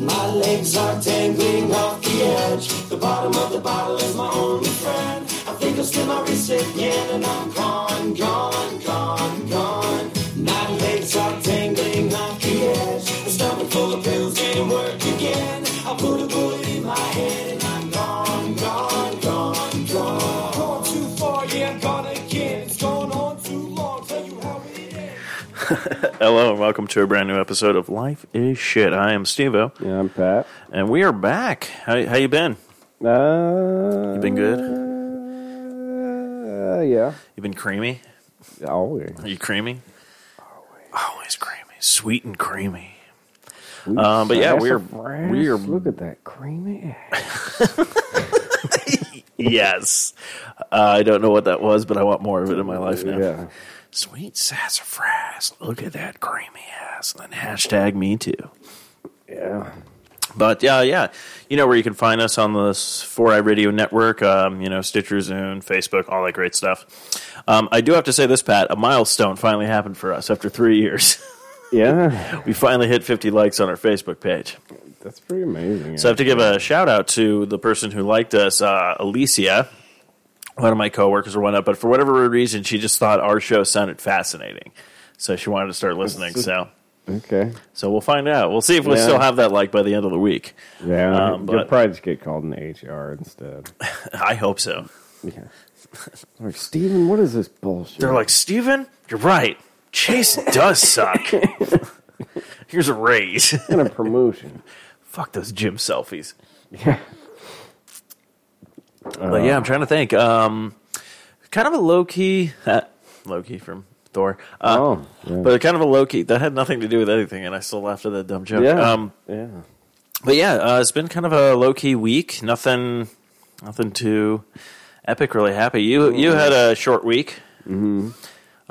My legs are dangling off the edge. The bottom of the bottle is my only friend. I think I'll slip my wrist again, and I'm gone, gone, gone, gone. Hello and welcome to a brand new episode of Life is Shit. I am Stevo, Yeah, I'm Pat. and we are back. How, how you been? Uh, You been good? Uh, yeah. You been creamy? Always. Are you creamy? Always creamy, sweet and creamy. Um, but yeah, we're we're Look at that creamy. yes. Uh, I don't know what that was, but I want more of it in my life now. Yeah. Sweet sassafras. Look at that creamy ass. And then hashtag me too. Yeah. But yeah, yeah, you know where you can find us on the Four Eye Radio Network, um, you know Stitcher, Zune, Facebook, all that great stuff. Um, I do have to say this, Pat, a milestone finally happened for us after three years. Yeah. we finally hit 50 likes on our Facebook page. That's pretty amazing. So I have to give a shout out to the person who liked us, uh, Alicia, one of my coworkers or whatnot. But for whatever reason, she just thought our show sounded fascinating, so she wanted to start listening. So, Okay. so we'll find out. We'll see if we Yeah. still have that like by the end of the week. Yeah. Um, You'll probably just get called an HR instead. I hope so. Yeah. Like, Steven, what is this bullshit? They're like, Steven, you're right. Chase does suck. Here's a raise. and a promotion. Fuck those gym selfies. Yeah. But yeah, I'm trying to think. Um, kind of a low key, low key from Thor. Uh, oh. Yeah. But kind of a low key that had nothing to do with anything, and I still laughed at that dumb joke. yeah. Um, yeah. but yeah, uh, it's been kind of a low key week. Nothing, nothing too epic. Really happy. You you had a short week. Mm-hmm.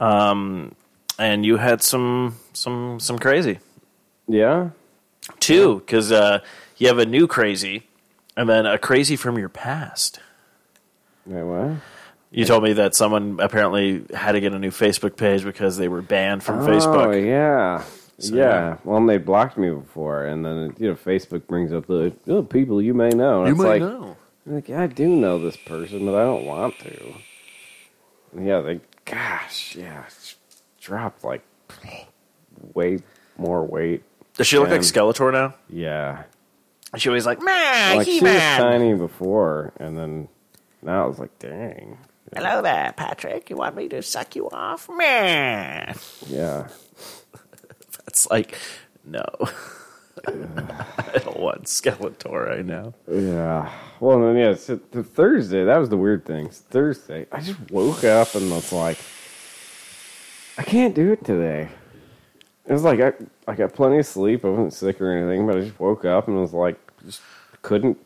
Um, and you had some some some crazy. Yeah. Two, because uh, you have a new crazy, and then a crazy from your past. Wait, what? You told me that someone apparently had to get a new Facebook page because they were banned from Oh, Facebook. yeah. So, yeah. yeah. Well, and they blocked me before, and then you know Facebook brings up the oh, people you may know. And You it's might like, know. like, I do know this person, but I don't want to. And yeah, they, gosh, yeah, it's dropped like way more weight. Does she look like And- Skeletor now? Yeah, She always like, man, like she was tiny before, and then now was like, dang, Hello there, Patrick. You want me to suck you off? Man. yeah, It's like, no. I don't want Skeletor right now. yeah. Well, then yeah, so the Thursday that was the weird thing. Thursday, I just woke up and was like, I can't do it today. It was like I I got plenty of sleep. I wasn't sick or anything, but I just woke up and was like, just couldn't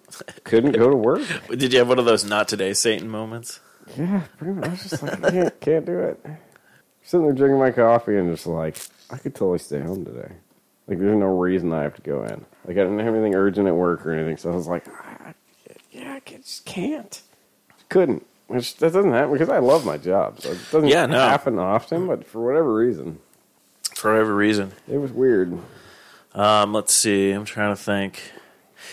couldn't go to work. Did you have one of those not today Satan moments? Yeah, pretty much. I was just like, I can't can't do it. Sitting there drinking my coffee and just like, I could totally stay home today. Like, there's no reason I have to go in. Like, I didn't have anything urgent at work or anything, so I was like, I, yeah, I just can't. Couldn't. Which that doesn't happen because I love my job, so it doesn't Yeah, no. happen often. But for whatever reason, For whatever reason. it was weird. Um, let's see. I'm trying to think.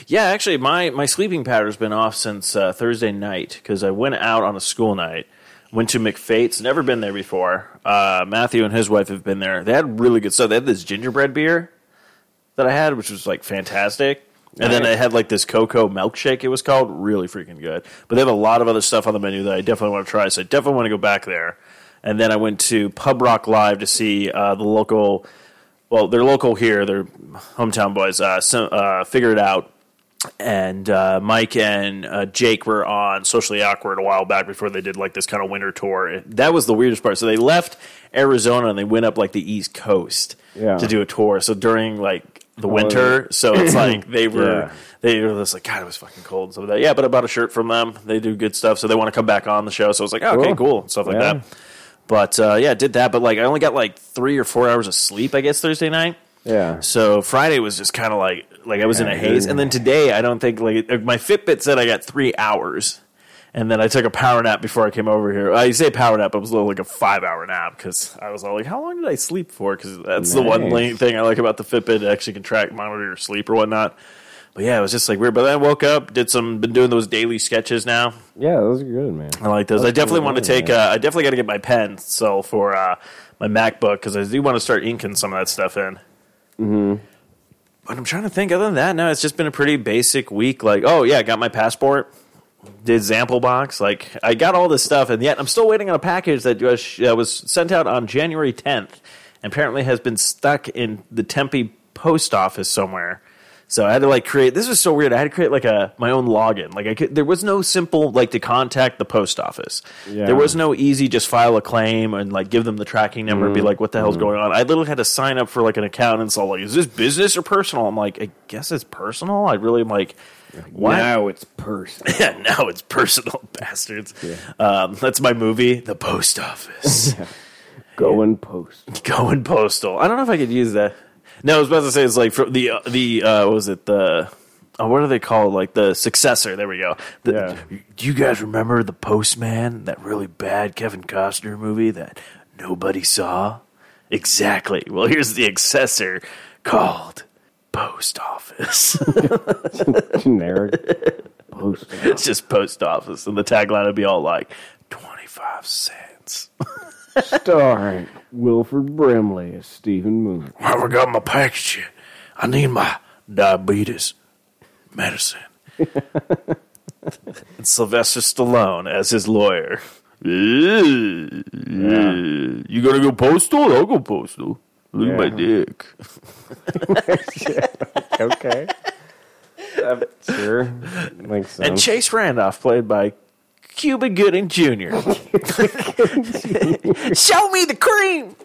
Yeah, actually, my, my sleeping pattern's been off since uh, Thursday night because I went out on a school night. Went to McFate's. Never been there before. Uh, Matthew and his wife have been there. They had really good stuff. They had this gingerbread beer that I had, which was like fantastic. And then they had like this cocoa milkshake. It was called really freaking good. But they have a lot of other stuff on the menu that I definitely want to try. So I definitely want to go back there. And then I went to Pub Rock Live to see uh, the local well, they're local here. They're hometown boys. Uh, so, uh, figure it out. And uh, Mike and uh, Jake were on Socially Awkward a while back before they did like this kind of winter tour. That was the weirdest part. So they left Arizona and they went up like the East Coast Yeah. to do a tour. So during like the winter, so it's like they were Yeah. they were just like God, it was fucking cold and stuff like that. Yeah, but I bought a shirt from them. They do good stuff, so they want to come back on the show. So I was like, oh, okay, Cool. cool, stuff like Yeah. that. But uh, yeah, did that. But like, I only got like three or four hours of sleep. I guess Thursday night. Yeah. So Friday was just kind of like like I was in a haze, and then today I don't think like uh, my Fitbit said I got three hours, And then I took a power nap before I came over here. I say power nap, but it was a little like a five hour nap because I was all like, "How long did I sleep for?" Because that's the one Nice. thing I like about the Fitbit. It actually can track monitor your sleep or whatnot. But yeah, it was just like weird. But then I woke up, did some, been doing those daily sketches now. Yeah, those are good, man. I like those. I definitely want to take. Uh, I definitely got to get my pen. So for uh, my MacBook because I do want to start inking some of that stuff in. Mm-hmm. But I'm trying to think. Other than that, no, it's just been a pretty basic week. Like, oh yeah, I got my passport. Did Zample box. Like, I got all this stuff, and yet I'm still waiting on a package that was, uh, was sent out on January 10th, and apparently has been stuck in the Tempe post office somewhere. So I had to like create. This was so weird. I had to create like a my own login. Like I could, there was no simple like to contact the post office. Yeah. There was no easy just file a claim and like give them the tracking number and be like, what the hell's going on? I literally had to sign up for like an account and so like, is this business or personal? I'm like, I guess it's personal. I really am like, what? Now it's personal. Yeah, now it's personal, bastards. Um, that's my movie, The Post Office. Go and post. Going postal. I don't know if I could use that. No, I was about to say it's like the uh, the uh, what was it the oh, what are they called? Like the successor. There we go. The, Yeah. Do you guys remember the Postman? That really bad Kevin Costner movie that nobody saw. Exactly. Well, here's the successor called Post Office. Generic post. it's just Post Office, and the tagline would be all like twenty five cents. Starring Wilford Brimley as Stephen Moon. I haven't got my package yet. I need my diabetes medicine. and Sylvester Stallone as his lawyer. You gonna go postal? I'll go postal. Look at my dick. Okay. Uh, sure. Makes sense. And Chase Randolph, played by Cuba Gooding Jr. Show me the cream.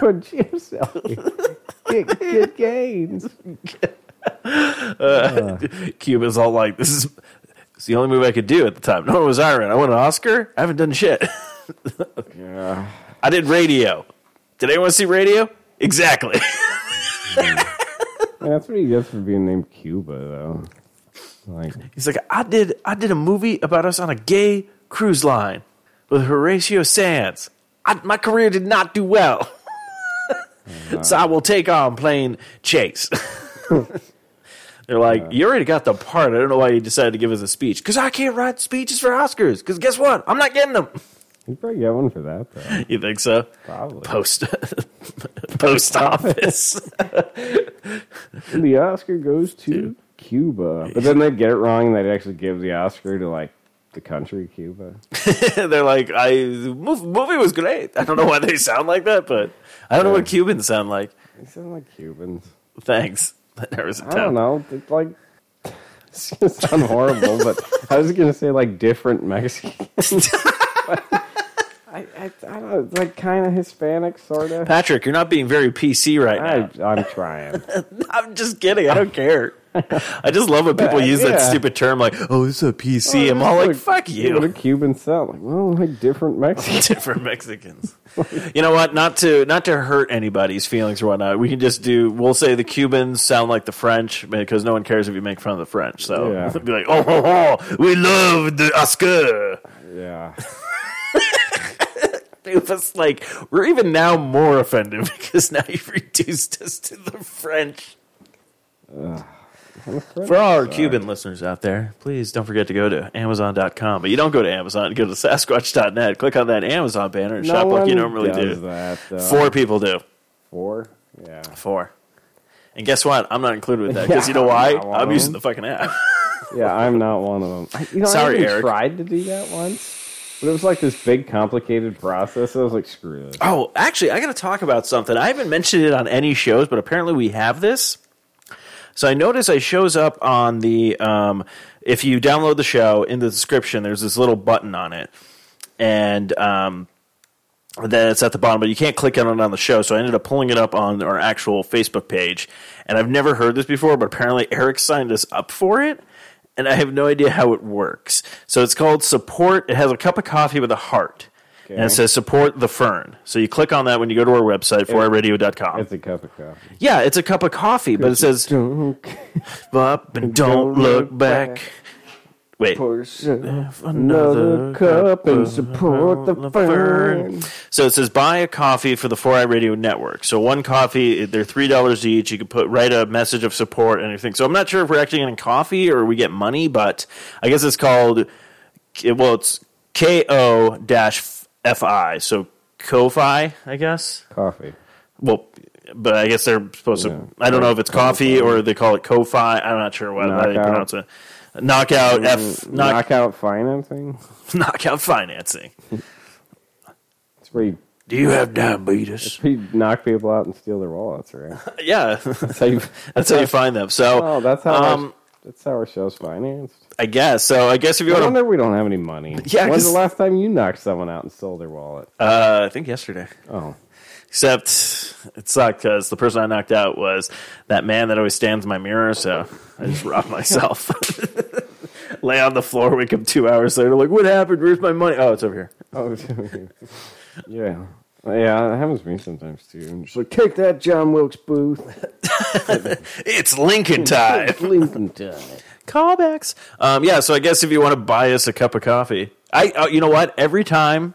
Put Jim Selby. Get good gains. Uh, Cuba's all like, "This is it's the only movie I could do at the time." No, one was I in? I won an Oscar. I haven't done shit. Yeah. I did radio. Did anyone see radio? Exactly. That's what he gets for being named Cuba, though. Like, He's like, I did. I did a movie about us on a gay cruise line with Horatio Sanz. I, my career did not do well, so I will take on playing Chase. They're like, you already got the part. I don't know why you decided to give us a speech because I can't write speeches for Oscars. Because guess what? I'm not getting them. you probably get one for that, though. You think so? Probably. Post post office. the Oscar goes to Cuba. But then they'd get it wrong and they'd actually give the Oscar to, like, the country Cuba. They're like, I the movie was great. I don't know why they sound like that, but I don't know what Cubans sound like. They sound like Cubans. Thanks. That was a I don't know. It's like, it's gonna sound horrible, but I was gonna say like different Mexicans. I, I, I don't know, it's like kind of Hispanic, sort of. Patrick, you're not being very PC right now. I, I'm trying. I'm just kidding. I don't care. I just love when people use that stupid term like, "Oh, this is a PC." Oh, I'm all like, "Fuck you!" What do you." Cubans sound like? Well, like different Mexicans. Different Mexicans. you know what? Not to not to hurt anybody's feelings or whatnot. We can just do. We'll say the Cubans sound like the French because no one cares if you make fun of the French. So Yeah. be like, "Oh, ho, ho, we love the Oscar." Yeah. It was like we're even now more offended because now you've reduced us to the French. For all our Cuban listeners out there, please don't forget to go to Amazon.com. But you don't go to Amazon, go to Sasquatch.net. Click on that Amazon banner and shop like you normally do. That, though. Four people do. Four. Yeah. Four. And guess what? I'm not included with that because you know why? I'm I'm using the fucking app. Yeah, I'm not one of them. I, you know, Sorry, I even Eric. tried to do that once, but it was like this big, complicated process. I was like, screw this. Oh, actually, I got to talk about something. I haven't mentioned it on any shows, but apparently we have this. So I notice it shows up on the um, if you download the show in the description. There's this little button on it, and um, then it's at the bottom, but you can't click on it on the show. So I ended up pulling it up on our actual Facebook page, and I've never heard this before, but apparently Eric signed us up for it. And I have no idea how it works. So it's called support. It has a cup of coffee with a heart. And it says support the fern. So you click on that when you go to our website, 4radio.com. It's a cup of coffee. Yeah, it's a cup of coffee, but it says Don't- up and don't look back. Wait. Push another cup and support the fern. So it says buy a coffee for the Four Eye Radio Network. So one coffee, they're three dollars each. You can put write a message of support and everything. So I'm not sure if we're actually getting coffee or we get money, but I guess it's called. Well, it's K O dash F I. So Ko-fi, I guess. Coffee. Well, but I guess they're supposed Yeah. to. I don't know if it's coffee or they call it Ko-fi. I'm not sure what how they Knockout. pronounce it. Knockout F knock, Knockout financing. knockout financing. It's where you, Do you have diabetes? you knock people out and steal their wallets, right? Yeah, That's how you. that's how you find them. So Oh, that's how. Um, our, that's how our show's financed. I guess. So I guess if you I want wonder we don't have any money. Yeah, When's 'cause- the last time you knocked someone out and stole their wallet? uh, I think yesterday. Oh, Except it sucked because the person I knocked out was that man that always stands in my mirror. So I just robbed myself. Lay on the floor, wake up two hours later, like, what happened? Where's my money? Oh, it's over here. oh, yeah, yeah. That happens to me sometimes too. I'm just like, take that, John Wilkes Booth. It's Lincoln time. Lincoln time. Callbacks. Um, yeah, so I guess if you want to buy us a cup of coffee, I, uh, you know what? Every time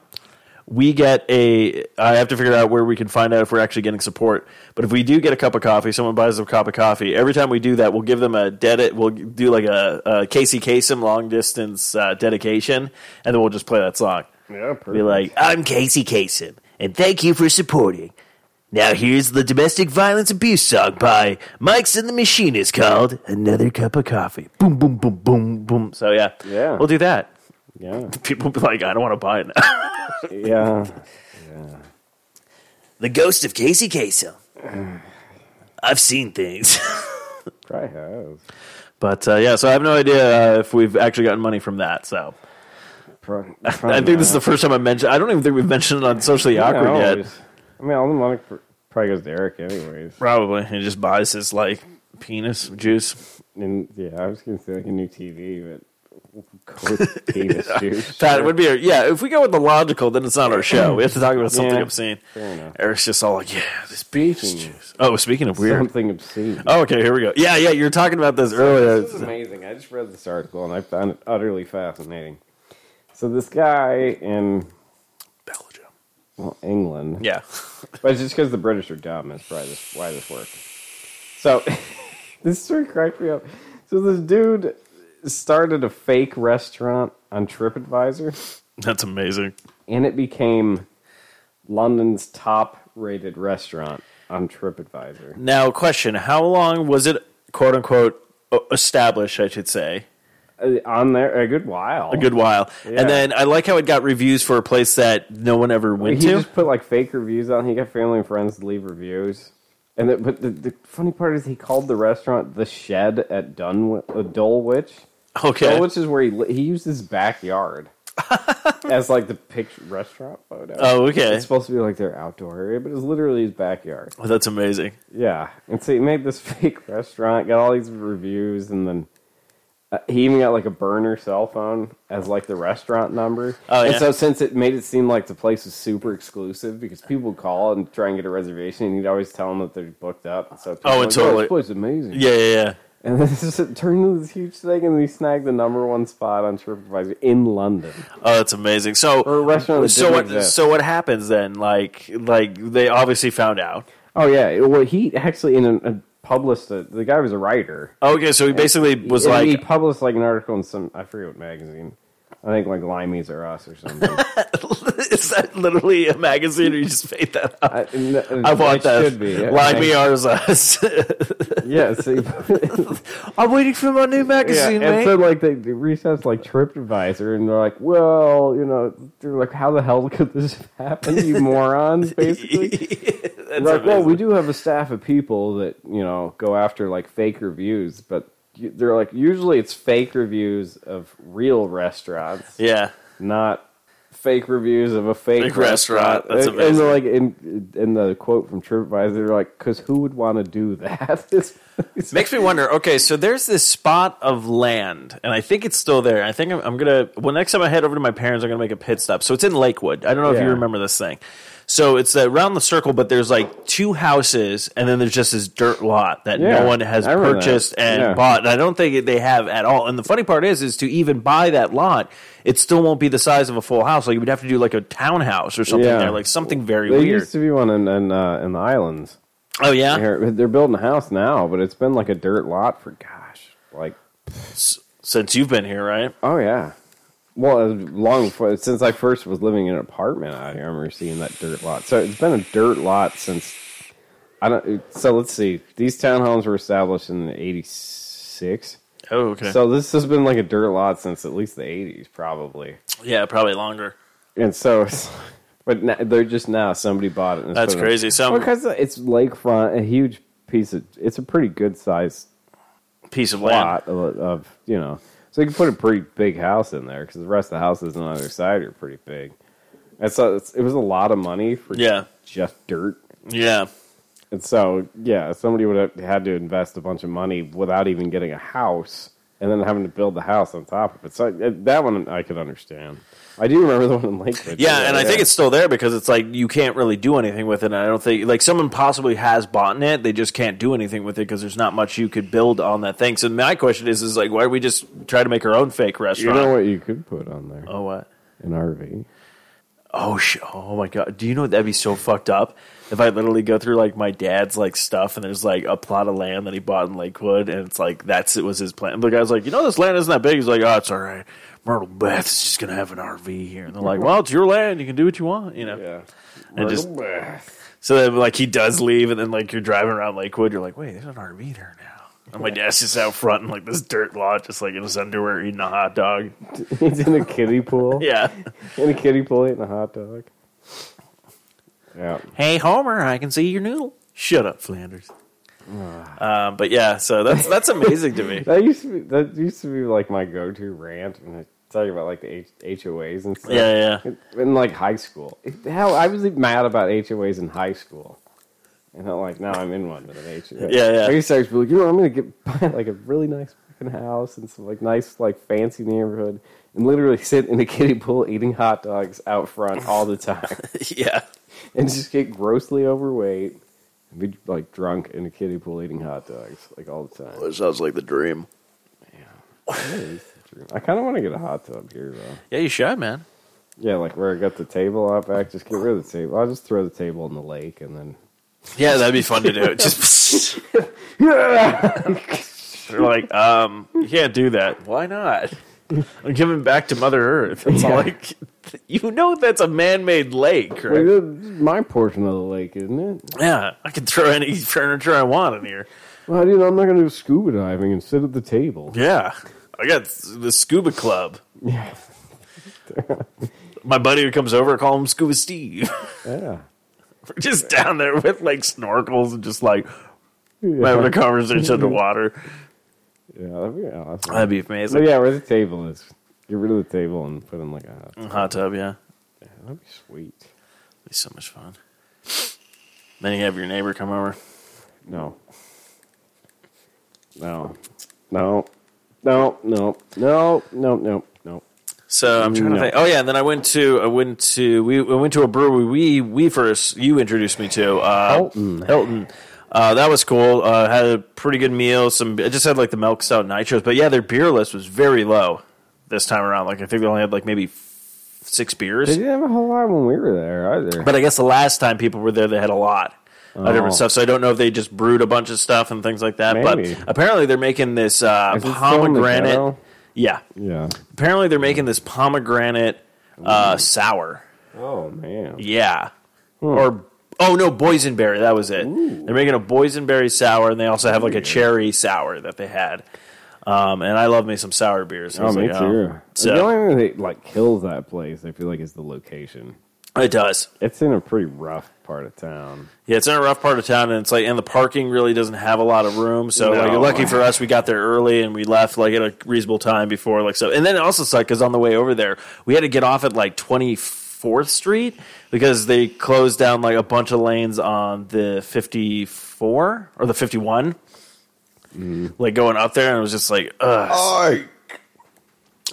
we get a, I have to figure out where we can find out if we're actually getting support. But if we do get a cup of coffee, someone buys a cup of coffee. Every time we do that, we'll give them a dead. We'll do like a, a Casey Kasem long distance uh, dedication, and then we'll just play that song. Yeah, perfect. Be like, I'm Casey Kasem, and thank you for supporting. Now here's the domestic violence abuse song by Mike's and the Mechanics called Another Cup of Coffee. Boom, boom, boom, boom, boom. So yeah, Yeah. we'll do that. yeah, People will be like, I don't want to buy it now. yeah. the ghost of Casey Kasem. I've seen things. Probably have, but uh, yeah, so I have no idea uh, if we've actually gotten money from that. So I think this is the first time I mentioned. I don't even think we've mentioned it on Socially Awkward yet. I mean, all the money pr- probably goes to Eric, anyways. Probably he just buys his like penis juice. And yeah, I was gonna say like a new TV, but penis juice. That Sure. would be, our, yeah. If we go with the logical, then it's not our show. We have to talk about something Yeah. obscene. Fair enough. Eric's just all like, yeah, this penis Speaking juice. Oh, speaking of weird. something obscene. Oh, okay, here we go. Yeah, yeah. You were talking about this earlier. This is amazing. I just read this article and I found it utterly fascinating. So this guy in. Well, England, Yeah. but it's just because the British are dumb. That's probably this, why this works. So this story cracked me up. So this dude started a fake restaurant on TripAdvisor, That's amazing. and it became London's top-rated restaurant on TripAdvisor. Now, question: How long was it, quote unquote, established? I should say on there a good while. a good while. Yeah. And then I like how it got reviews for a place that no one ever went he to. He just put like fake reviews on. He got family and friends to leave reviews. And the, but the, the funny part is he called the restaurant the Shed at Dunw- uh, Dulwich. Okay. Dulwich is where he li- he used his backyard as like the picture restaurant photo. Oh, okay. It's supposed to be like their outdoor area, but it's literally his backyard. Oh, that's amazing. Yeah, and so he made this fake restaurant, got all these reviews, and then uh, he even got like a burner cell phone as like the restaurant number. Oh, and so since it made it seem like the place was super exclusive because people would call and try and get a reservation, and he'd always tell them that they're booked up. And so people Oh, and like, totally- this place is amazing. Yeah, yeah, yeah. And then this it turned into this huge thing, and we snagged the number one spot on TripAdvisor in London. Oh, that's amazing. So, For a restaurant so what? exist. So what happens then? Like, like they obviously found out. Oh yeah, well he actually in a, a published a, the guy was a writer. Okay, so he basically was Yeah, like, he published like an article in some I forget what magazine. I think like Limeys or Us or something. "Is that literally a magazine, or you just made that up?" I, n- I want that. Should be Line me ours us. Yeah, see, I'm waiting for my new yeah, magazine, and mate. so like they, they recess like TripAdvisor, and they're like, well, you know, they're like, how the hell could this happen, you morons? Basically, like, well, we do have a staff of people that you know go after like fake reviews, but they're like usually it's fake reviews of real restaurants. yeah. not fake reviews of a fake, Fake restaurant. That's and, and like in in the quote from TripAdvisor, they're like, "Because who would want to do that?" It's- it's- Makes me wonder. Okay, so there's this spot of land, and I think it's still there. I think I'm, I'm gonna. Well, next time I head over to my parents, I'm gonna make a pit stop. So it's in Lakewood. I don't know if you remember this thing. So it's around the circle, but there's like two houses, and then there's just this dirt lot that Yeah, no one has remember that. purchased and Yeah. bought. And I don't think they have at all. And the funny part is, is to even buy that lot, it still won't be the size of a full house. Like you would have to do like a townhouse or something Yeah. there, like something very There weird. used to be one in in, uh, in the islands. oh yeah, they're building a house now, but it's been like a dirt lot for gosh, like S- since you've been here, right? oh yeah. Well, long before since I first was living in an apartment out here, I remember seeing that dirt lot. So it's been a dirt lot since I don't. So let's see. These townhomes were established in '86. Oh okay, So this has been like a dirt lot since at least the '80s, probably. yeah, probably longer. And so, it's, but now, they're just now somebody bought it. That's it- crazy. So because it's lakefront, a huge piece of. It's a pretty good sized piece of land. lot of, of you know. So you can put a pretty big house in there because the rest of the houses on the other side are pretty big. And so it's, it was a lot of money for Yeah, just dirt. yeah. And so yeah, somebody would have had to invest a bunch of money without even getting a house, and then having to build the house on top of it. So uh, that one I could understand. I do remember the one in Lakewood. Yeah, and I think it's still there because it's like you can't really do anything with it. And I don't think like someone possibly has bought it, they just can't do anything with it because there's not much you could build on that thing. So my question is, is like, why don't we just try to make our own fake restaurant? You restaurant? know what you could put on there? Oh what? An RV. Oh sh- Oh my god! Do you know that'd be so fucked up if I literally go through like my dad's like stuff and there's like a plot of land that he bought in Lakewood and it's like that's it was his plan. The guy's like, you know, this land isn't that big. He's like, oh, it's all right. Myrtle Beth is just gonna have an RV here, and they're like, well, it's your land. You can do what you want, you know. Yeah. And just- So then, like, he does leave, and then, like, you're driving around Lakewood, you're like, wait, there's an RV there now. And my dad's just out front in, like, this dirt lot, just, like, in his underwear eating a hot dog. He's in a kiddie pool. Yeah. In a kiddie pool eating a hot dog. Yeah. Hey, Homer, I can see your noodle. Shut up, Flanders. um, but yeah, so that's that's amazing to me. That used to be that used to be like my go to rant when I talk about like the H- HOAs and stuff. Yeah, yeah. In like high school. Hell, I was mad about HOAs in high school. And I'm like, now I'm in one with an HOA. Yeah, yeah. I used to be like, you know, I'm gonna get buy like a really nice fucking house and some like nice like fancy neighborhood and literally sit in a kiddie pool eating hot dogs out front all the time. yeah. and just get grossly overweight and be like drunk in a kiddie pool eating hot dogs like all the time. It sounds like the dream. That dream. I kind of want to get a hot tub here though. Yeah, you should, man. Yeah, like where I got the table out back. Just get rid of the table. I'll just throw the table in the lake and then. Yeah, that'd be fun to do. Just They're like, um, you can't do that. Why not? I'm giving back to Mother Earth. It's Yeah. like, you know, that's a man-made lake, right? is my portion of the lake, isn't it? Yeah, I can throw any furniture I want in here. Well, you know, I'm not going to do scuba diving and sit at the table. Yeah, I got the scuba club. Yeah, My buddy who comes over, I call him Scuba Steve. yeah. We're just down there with like snorkels and just like Yeah, having a conversation underwater. yeah that'd be awesome. That'd be So amazing. yeah, where the table is. Get rid of the table and put in like a hot. tub. Hot tub, yeah. Yeah, that'd be sweet. That'd be so much fun. Then you have your neighbor come over. No. No. No. No. No. No. No. No. No. So I'm trying No. to think. Oh yeah, and then I went to I went to we, we went to a brewery we we first you introduced me to uh, Hilton. Hilton. Uh, that was cool. Uh, had a pretty good meal. Some I just had like the milk stout nitros, but yeah, their beer list was very low this time around. Like I think they only had like maybe six beers. They didn't have a whole lot when we were there either. But I guess the last time people were there, they had a lot Oh. different stuff. So I don't know if they just brewed a bunch of stuff and things like that. Maybe. But apparently they're making this uh, Is it still in the pomegranate. Yeah, Yeah. apparently they're making this pomegranate uh, sour. Oh man. Yeah, or oh no, boysenberry. That was it. They're making a boysenberry sour, and they also have like a cherry sour that they had. Um, and I love me some sour beers. So Oh, me like, too. So the only thing that like kills that place, I feel like, is the location. It does. It's in a pretty rough part of town. Yeah, it's in a rough part of town, and it's like, and the parking really doesn't have a lot of room. So, No. like, lucky for us, we got there early and we left like at a reasonable time before, like, so. And then it also sucked because on the way over there, we had to get off at like Twenty Fourth Street because they closed down like a bunch of lanes on the fifty four or the fifty one. Mm. Like going up there, and it was just like, ugh.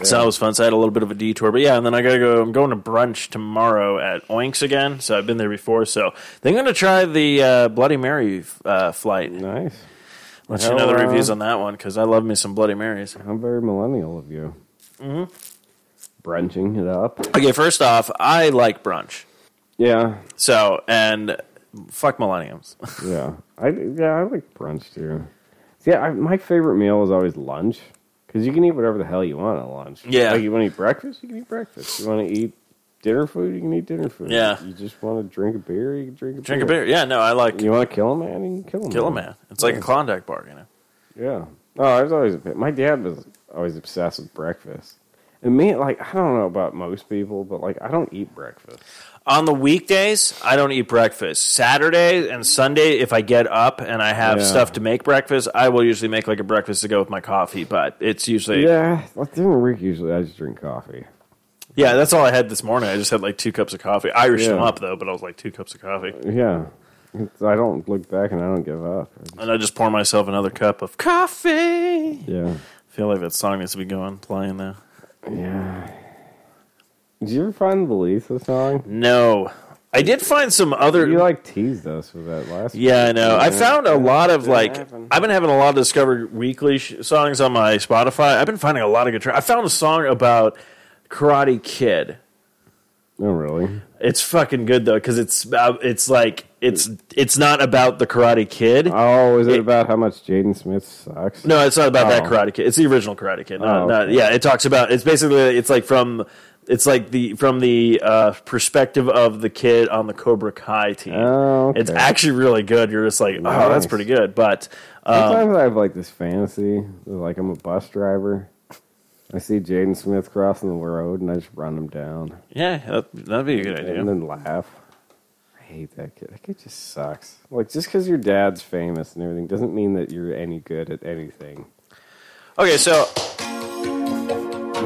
So that was fun. So I had a little bit of a detour, but yeah, and then I gotta go. I'm going to brunch tomorrow at Oinks again. So I've been there before. So they're gonna try the uh, Bloody Mary uh, flight. Nice. Let you How, know the uh, reviews on that one because I love me some Bloody Marys. How very millennial of you. Mm-hmm. Brunching it up. Okay, first off, I like brunch. Yeah, So and fuck millenniums. yeah. I yeah I like brunch too. See, I, my favorite meal is always lunch because you can eat whatever the hell you want at lunch. Yeah. like you want to eat breakfast, you can eat breakfast. You want to eat dinner food, you can eat dinner food. Yeah. you just want to drink a beer, you can drink a Drink a beer. beer. Yeah, no, I like You want to kill a man, you can kill a kill a man. man. It's like a Klondike bar, you know. Yeah. Oh, I was always a. My dad was always obsessed with breakfast. And me, like, I don't know about most people, but like, I don't eat breakfast. On the weekdays, I don't eat breakfast. Saturday and Sunday, if I get up and I have Yeah. stuff to make breakfast, I will usually make like a breakfast to go with my coffee. But it's usually yeah, Yeah, during the week, usually I just drink coffee. Yeah, that's all I had this morning. I just had like two cups of coffee. Irish them up though, but I was like two cups of coffee, Yeah. I don't look back and I don't give up. I just- and I just pour myself another cup of coffee. yeah. I feel like that song needs to be going playing now. Yeah. Did you ever find the Lisa song? No, I did find some other. You like teased us with that last Yeah, I know. I found a lot of like happen. I've been having a lot of Discover Weekly sh- songs on my Spotify. I've been finding a lot of good. Tra- I found a song about Karate Kid. Oh, really? It's fucking good though because it's about, it's like it's it's not about the Karate Kid. Oh, is it, It- about how much Jaden Smith sucks? No, it's not about that Oh. Karate Kid. It's the original Karate Kid. Not, Oh, not, yeah, it talks about. It's basically it's like from. It's like the from the uh, perspective of the kid on the Cobra Kai team. Oh, okay. It's actually really good. You're just like, oh, that's pretty good. But um, Sometimes I have like this fantasy, like I'm a bus driver. I see Jaden Smith crossing the road, and I just run him down, Yeah, that, that'd be a good idea. and then laugh. I hate that kid. That kid just sucks. Like just because your dad's famous and everything doesn't mean that you're any good at anything. Okay, so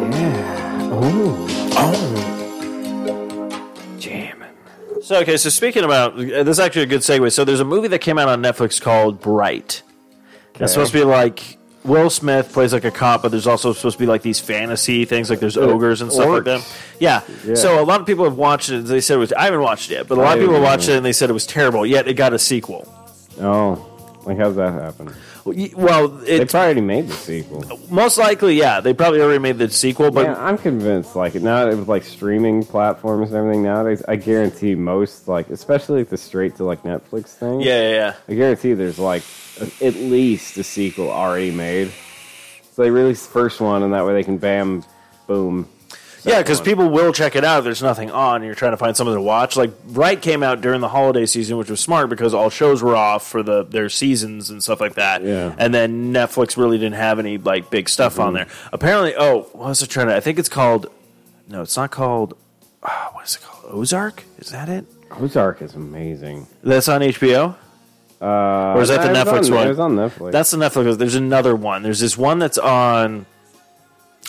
Yeah. Oh. Jamming. so okay, so speaking about this, is actually a good segue. So there's a movie that came out on Netflix called Bright. It's supposed to be like Will Smith plays like a cop, but there's also supposed to be like these fantasy things, like there's ogres and stuff like that. Yeah. Yeah. So a lot of people have watched it. They said it was. I haven't watched it yet, but a lot of people watched it and they said it was terrible. Yet it got a sequel. Oh, like how's that happen? Well, They it's probably already made the sequel. most likely, yeah. They probably already made the sequel, but yeah, I'm convinced. Like now, it was like streaming platforms and everything nowadays, I guarantee most, like especially like the straight to like Netflix thing. yeah, yeah, yeah. I guarantee there's like a- at least a sequel already made. So they release the first one, and that way they can bam, boom. Yeah, because people will check it out if there's nothing on. and You're trying to find something to watch. Like Bright came out during the holiday season, which was smart because all shows were off for the their seasons and stuff like that. Yeah. And then Netflix really didn't have any like big stuff on there. Apparently, oh, what was it trying to? I think it's called. No, it's not called. ah, what is it called? Ozark? Is that it? Ozark is amazing. That's on HBO. Uh, Or is that the Netflix on, one? It was on Netflix. That's the Netflix. There's another one. There's this one that's on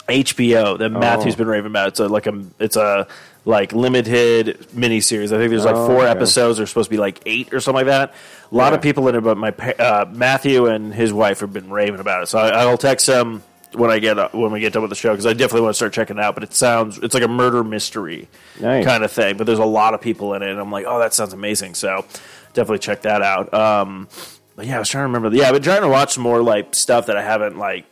HBO that Matthew's been raving about. It's a like a it's a like limited miniseries. I think there's like Oh, four okay. episodes. There's supposed to be like eight or something like that. A lot of Yeah. people in it, but my pa- uh, Matthew and his wife have been raving about it. So I, I'll text them when I get uh, when we get done with the show because I definitely want to start checking it out. But it sounds it's like a murder mystery Nice. kind of thing. But there's a lot of people in it, and I'm like, oh, that sounds amazing. So definitely check that out. Um, but yeah, I was trying to remember. Yeah, I've been trying to watch some more like stuff that I haven't like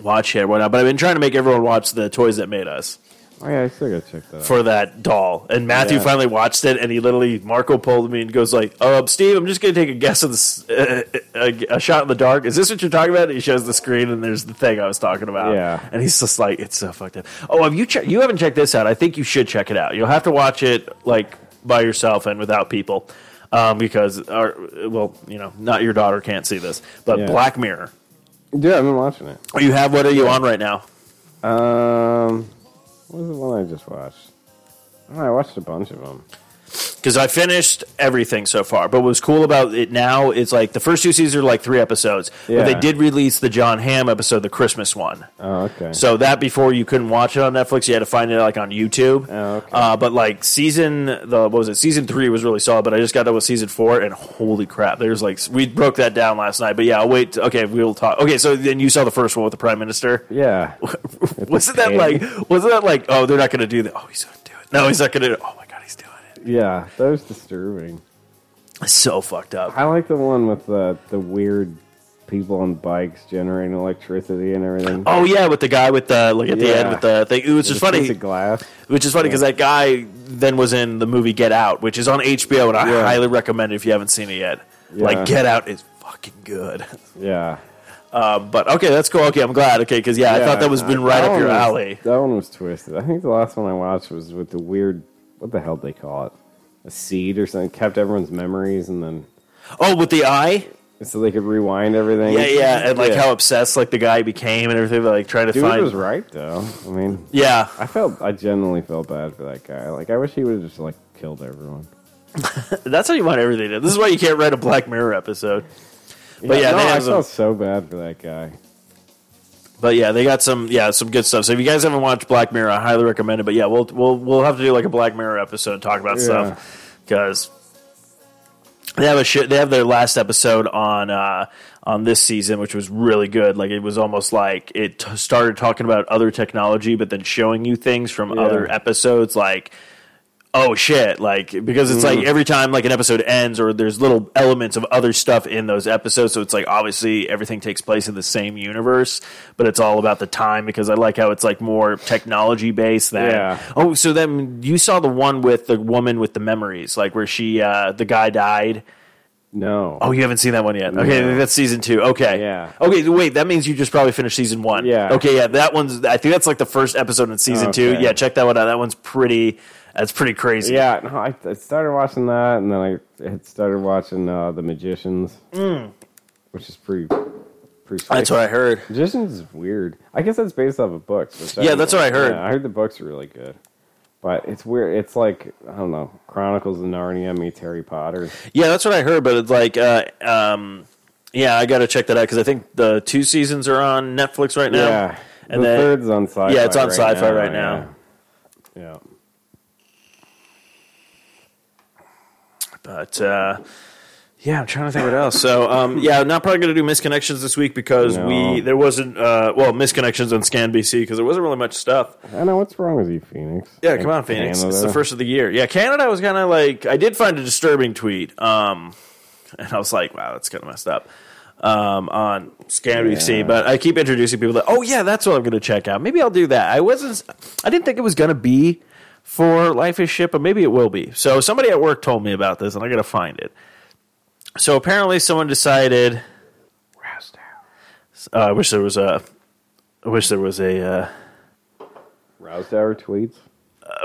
watched yet. or Whatnot, but I've been trying to make everyone watch the Toys That Made Us oh yeah, I still gotta check that. out. for that doll. And Matthew Yeah. finally watched it, and he literally Marco pulled me and goes like, "Uh, Steve, I'm just gonna take a guess of this, uh, a, a shot in the dark. Is this what you're talking about?" And he shows the screen, and there's the thing I was talking about. Yeah. and he's just like, "It's so fucked up." Oh, have you che- you haven't checked this out? I think you should check it out. You'll have to watch it like by yourself and without people. Um, because, our, well, you know, not your daughter can't see this, but Yeah. Black Mirror. Dude, I've been watching it. Oh, you have what are you on right now? Um, what was the one I just watched? Oh, I watched a bunch of them. Because I finished everything so far. But what's cool about it now is like the first two seasons are like three episodes. Yeah. But they did release the Jon Hamm episode, the Christmas one. Oh, okay. So that before you couldn't watch it on Netflix, you had to find it like on YouTube. Oh, okay. uh, but like season the what was it? Season three was really solid. But I just got done with season four, and holy crap! There's like we broke that down last night. But yeah, I'll wait. Okay, we'll talk. Okay, so then you saw the first one with the prime minister. yeah. wasn't that like? Wasn't that like? Oh, they're not going to do that. Oh, he's going to do it. No, he's not going to. Oh my god, he's doing it. Yeah, that was disturbing. So fucked up. I like the one with the the weird people on bikes generating electricity and everything. Oh yeah, with the guy with the like at the Yeah. end with the thing. It was just funny. glass. Which is funny because that guy then was in the movie Get Out, which is on HBO, and I Yeah. highly recommend it if you haven't seen it yet. Like Get Out is fucking good. Yeah. Um, but okay, that's cool. Okay, I'm glad. Okay, because yeah, I thought that was been right that up your was- alley. That one was twisted. I think the last one I watched was with the weird. What the hell did they call it? A seed or something. Kept everyone's memories and then Oh, with the eye. so they could rewind everything. Yeah, yeah, and like Yeah. how obsessed like the guy became and everything. Like trying to Dude find. was right though. I mean, Yeah, I felt I genuinely felt bad for that guy. Like I wish he would have just like killed everyone. that's how you want everything. To. This is why you can't write a Black Mirror episode. But yeah, no, I some- felt so bad for that guy. But yeah, they got some yeah some good stuff. So if you guys haven't watched Black Mirror, I highly recommend it. But yeah, we'll we'll we'll have to do like a Black Mirror episode and talk about Yeah. stuff because they have a shit. They have their last episode on uh, on this season, which was really good. Like it was almost like it t- started talking about other technology, but then showing you things from Yeah. other episodes, like. Oh shit! Like because it's Mm. like every time like an episode ends, or there's little elements of other stuff in those episodes. So it's like obviously everything takes place in the same universe, but it's all about the time. Because I like how it's like more technology based than. Yeah. Oh, so then you saw the one with the woman with the memories, like where she uh the guy died. No. Oh, you haven't seen that one yet. Okay, No. that's season two. Okay. Yeah. Okay, wait, that means you just probably finished season one. Yeah. Okay, yeah, that one's. I think that's like the first episode in season two. Yeah, check that one out. That one's pretty. That's pretty crazy. Yeah, no, I, I started watching that, and then I had started watching uh, The Magicians, which is pretty, pretty. Mm. that's what I heard. Magicians is weird. I guess that's based off of books. Yeah, that's what I heard. Yeah, I heard the books are really good, but it's weird. It's like I don't know, Chronicles of Narnia meets Harry Potter. Yeah, that's what I heard. But it's like, uh, um, yeah, I got to check that out because I think the two seasons are on Netflix right now. Yeah, and the then third's on sci-fi. Yeah, it's on right Sci-Fi now, right now. Yeah. yeah. But uh, yeah, I'm trying to think what else. So um, yeah, I'm not probably going to do misconnections this week because No. we there wasn't uh, well misconnections on Scan BC because there wasn't really much stuff. I know what's wrong with you, Phoenix. Yeah, come on, Phoenix. It's the Canada. first of the year. Yeah, Canada was kind of like I did find a disturbing tweet, um, and I was like, wow, that's kind of messed up. Um, on Scan BC, Yeah. but I keep introducing people that, oh yeah, that's what I'm going to check out. Maybe I'll do that. I wasn't, I didn't think it was going to be for Life is Shit, but maybe it will be. So somebody at work told me about this, and I got to find it. So apparently, someone decided. Uh, I wish there was a. I wish there was a. Uh, Rousdower tweets.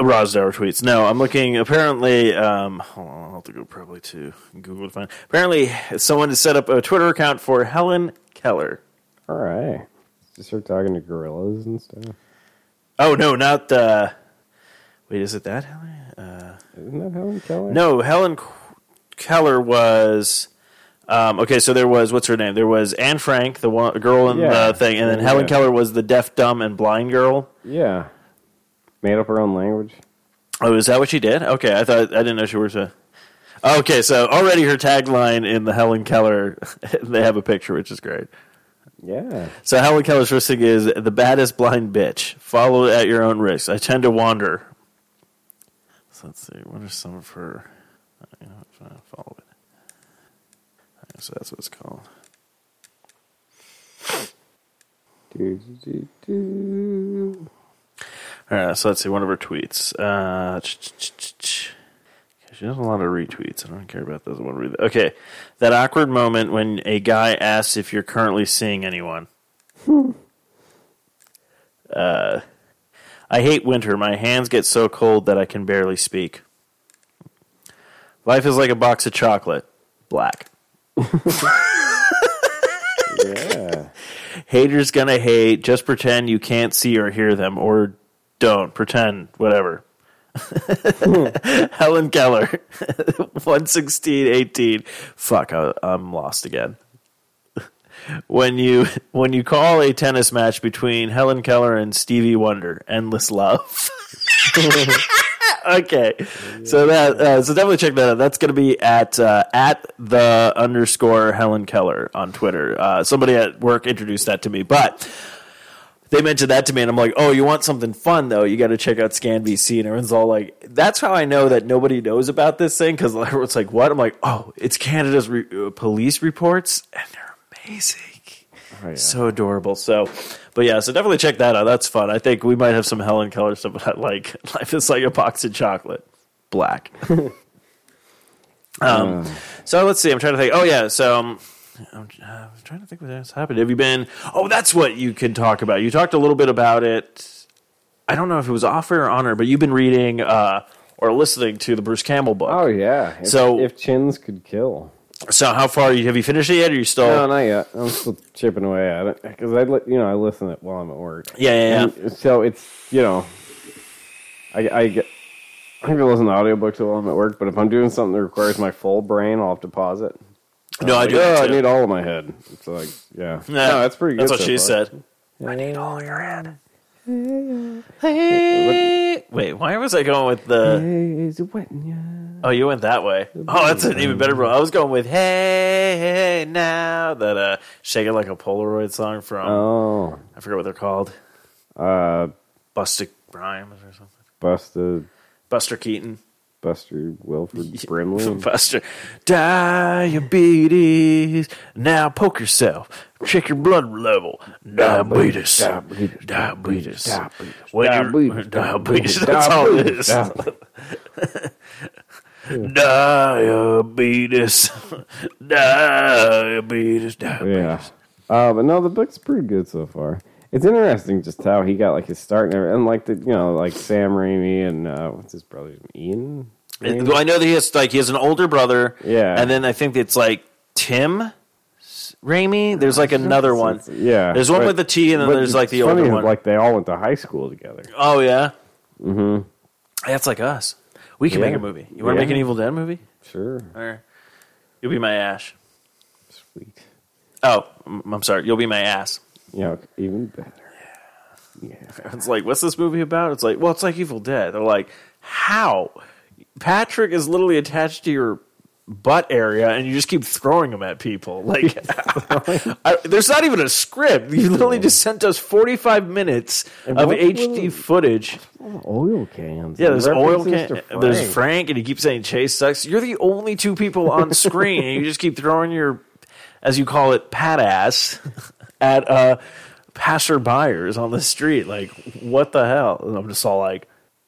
Rosdower tweets. No, I'm looking. Apparently, um, hold on, I'll have to go probably to Google to find. Apparently, someone has set up a Twitter account for Helen Keller. All right. Just start talking to gorillas and stuff. Oh no, not. Uh, wait, is it that Helen? Isn't that Helen Keller? No, Helen K- Keller was. Um, okay, so there was what's her name? There was Anne Frank, the one girl in Yeah. the thing, and then Yeah. Helen Keller was the deaf, dumb, and blind girl. Yeah. Made up her own language. Oh, is that what she did? Okay, I thought I didn't know she was a. Okay, so already her tagline in the Helen Keller, they have a picture, which is great. Yeah. So Helen Keller's first thing is the baddest blind bitch. Follow at your own risk. I tend to wander. So let's see. What are some of her? uh, You know, if I follow it. Okay, So that's what it's called. Do, do, do. All right, so let's see. One of her tweets. Uh, she does a lot of retweets. I don't care about those. I want to read that. Okay, that awkward moment when a guy asks if you're currently seeing anyone. uh, I hate winter. My hands get so cold that I can barely speak. Life is like a box of chocolate, black. Yeah. Haters gonna hate. Just pretend you can't see or hear them, or don't pretend. Whatever. Helen Keller, 11618. Fuck, I, I'm lost again. When you when you call a tennis match between Helen Keller and Stevie Wonder, endless love. okay, so that uh, so definitely check that out. That's going to be at uh, at the underscore Helen Keller on Twitter. Uh, somebody at work introduced that to me, but they mentioned that to me, and I'm like, oh, you want something fun though? You got to check out Scan BC, and everyone's all like, that's how I know that nobody knows about this thing because everyone's like, what? I'm like, oh, it's Canada's re- uh, police reports, and they're amazing. Oh, yeah. So adorable. So, but yeah, so definitely check that out. That's fun. I think we might have some Helen Keller stuff. But like life is like a box of chocolate, black. um, so let's see. I'm trying to think. Oh yeah. So um, I'm, uh, I'm trying to think what happened. Have you been? Oh, that's what you can talk about. You talked a little bit about it. I don't know if it was offer or honor, but you've been reading uh, or listening to the Bruce Campbell book. Oh yeah. If, So- if chins could kill. So how far have you finished it yet? Or are you still? No, not yet. I'm still chipping away at it because I, li- you know, I listen to it while I'm at work. Yeah, yeah, yeah. And so it's you know, I I get. I can listen to audiobooks while I'm at work, but if I'm doing something that requires my full brain, I'll have to pause it. No, I Like, do. that oh, I need all of my head. It's like, yeah, Yeah, no, that's pretty good. That's what so she far. said. I need all your head. Hey. Wait, why was I going with the? Hey, is it? Oh, you went that way. Oh, that's an even better. Bro. I was going with "Hey, hey now" that uh, "Shake It Like a Polaroid" song from Oh, I forget what they're called. uh, Busta Rhymes or something. Buster, Buster Keaton. Buster Wilford Brimley. Buster. Diabetes. Now poke yourself. Check your blood level. Diabetes. Diabetes. Diabetes. Diabetes. When Diabetes. diabetes. That's all it is. Diabetes. Diabetes. Diabetes. Diabetes. Yeah. Uh, but no, the book's pretty good so far. It's interesting just how he got like his start and, everything. and like the you know like Sam Raimi and uh, what's his brother Ian. Raimi? Well, I know that he has like he has an older brother. Yeah. And then I think it's like Tim Raimi. There's like another one. Yeah, There's one but- with the T, and then there's like the older one. Like they all went to high school together. oh yeah. Mm-hmm. That's like us. We can Yeah. make a movie. You want to Yeah. make an Evil Dead movie? Sure, Or you'll be my Ash. sweet. Oh, I'm sorry. You'll be my ass. You know, even better. Yeah. It's like, what's this movie about? It's like, well, it's like Evil Dead. They're like, how? Patrick is literally attached to your butt area, and you just keep throwing him at people. Like, I, there's not even a script. You literally just sent us 45 minutes And of what HD footage. Oil cans. Yeah, there's oil references can. to There's Frank. Frank, and he keeps saying Chase sucks. You're the only two people on screen, and you just keep throwing your, as you call it, pat ass at uh, passer buyers on the street. Like, what the hell? And I'm just all like,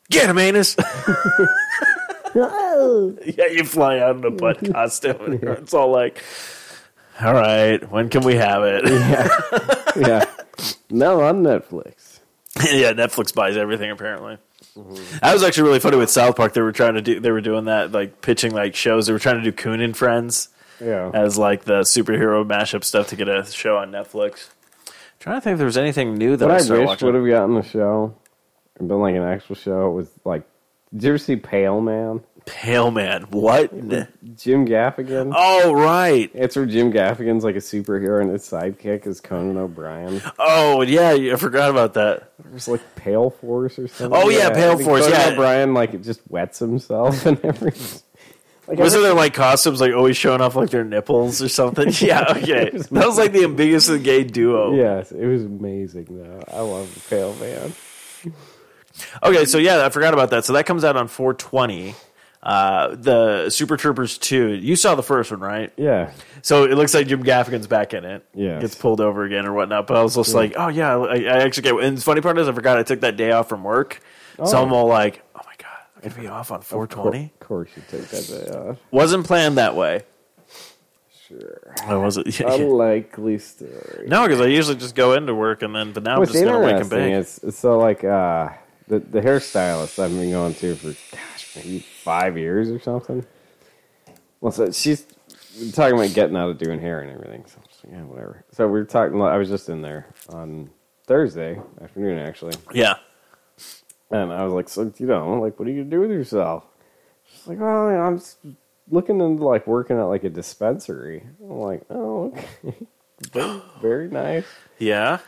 get him, Anus. yeah, you fly out in a butt costume, and it's all like, all right, when can we have it? yeah. No, on Netflix. yeah, Netflix buys everything apparently. That was actually really funny with South Park. They were trying to do, they were doing that, like pitching like shows. They were trying to do Coon and Friends Yeah. as like the superhero mashup stuff to get a show on Netflix. trying to think if there was anything new that what I I wish would have gotten the show and been like an actual show It was like. Did you ever see Pale Man? Pale Man, what? Jim Gaffigan. Oh right. It's where Jim Gaffigan's like a superhero and his sidekick is Conan O'Brien. Oh yeah, I forgot about that. There's like Pale Force or something. Oh, yeah, Pale Force, Conan yeah. O'Brien like it just wets himself and everything. Like, Wasn't there like costumes like always showing off like their nipples or something? yeah, okay. That was like the ambiguous and gay duo. Yes, it was amazing though. I love Pale Man. Okay, so yeah, I forgot about that. So that comes out on 420. Uh, the Super Troopers 2. You saw the first one, right? Yeah, So it looks like Jim Gaffigan's back in it. Yes. Gets pulled over again or whatnot. But I was just like, oh, yeah, I, I actually get And the funny part is, I forgot I took that day off from work. So Oh. I'm all like, my God, I'm going to be off on 420? Of course you take that day off. Wasn't planned that way. Sure. I wasn't. A likely story. no, because I usually just go into work and then, but now I'm just going to wake and interesting bake. is is so like uh, the the hairstylist I've been going to for gosh maybe five years or something. Well, so she's talking about getting out of doing hair and everything. So I'm just like, yeah, whatever. So we were talking. I was just in there on Thursday afternoon actually, Yeah. And I was like, so you know, like, what are you gonna do with yourself? She's like, oh, yeah, I'm looking into like working at like a dispensary. I'm like, oh, okay, very, very nice. Yeah,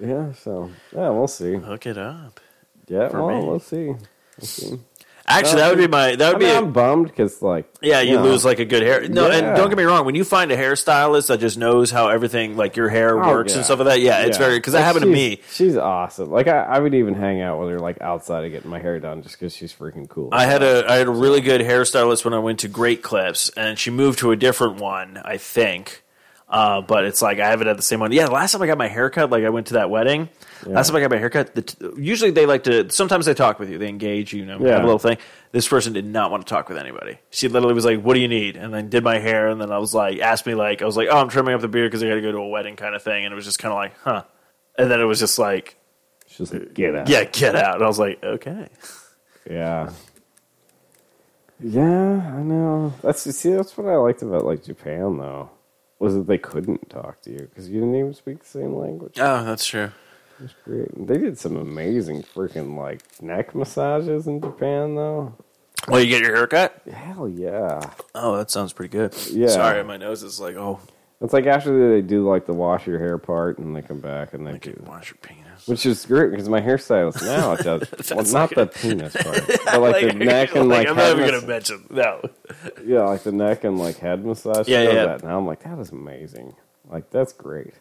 Yeah, so yeah, we'll see. hook it up. Yeah, well, me. we'll see. We'll see. Actually, that would be my. That I would be. mean, a- I'm bummed because like, yeah, you know, lose like a good hair. No, and don't get me wrong. When you find a hairstylist that just knows how everything, like your hair Oh, works yeah. and stuff like that, yeah, it's very because that happened to me. She's awesome. Like I, I would even hang out with her like outside of getting my hair done just because she's freaking cool. I had a I had a really good hairstylist when I went to Great Clips, and she moved to a different one, I think. Uh, but it's like I haven't had the same one. Yeah, the last time I got my haircut, like I went to that wedding. Last time I got my haircut, the t- usually they like to. Sometimes they talk with you, they engage you, you know, Yeah. have a little thing. This person did not want to talk with anybody. She literally was like, "What do you need?" And then did my hair, and then I was like, asked me like, I was like, "Oh, I'm trimming up the beard because I got to go to a wedding, kind of thing." And it was just kind of like, "Huh," and then it was just like, She's like, get out. "Yeah, get out." And I was like, "Okay." Yeah. Yeah, I know. That's see, that's what I liked about like Japan though, was that they couldn't talk to you because you didn't even speak the same language. Oh, that's true. Was great. They did some amazing freaking like neck massages in Japan though. Well, you get your haircut. Hell yeah! Oh, that sounds pretty good. Yeah. Sorry, my nose is like, oh, It's like after they do like the wash your hair part, and they come back and they do, wash your penis. which is great because my hairstylist now it does. well, not the penis part, but like, the neck and like, I'm not even gonna mention. No, Yeah, like the neck and like head massage. Yeah, Yeah. That. Now I'm like, that is amazing. Like that's great.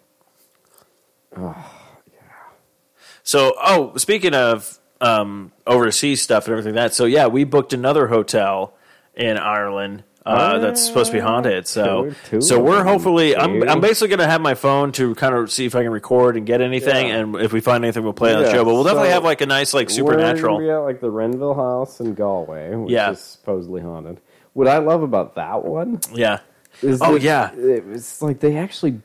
So, oh, speaking of um, overseas stuff and everything like that, so yeah, we booked another hotel in Ireland uh, that's supposed to be haunted. So, so we're hopefully, I'm. I'm basically going to have my phone to kind of see if I can record and get anything, Yeah. and if we find anything, we'll play on the show. But we'll definitely so have like a nice, like We're supernatural. gonna be at like the Renvyle House in Galway, which Yeah. is supposedly haunted. What I love about that one Yeah. is Oh, that yeah. it was like they actually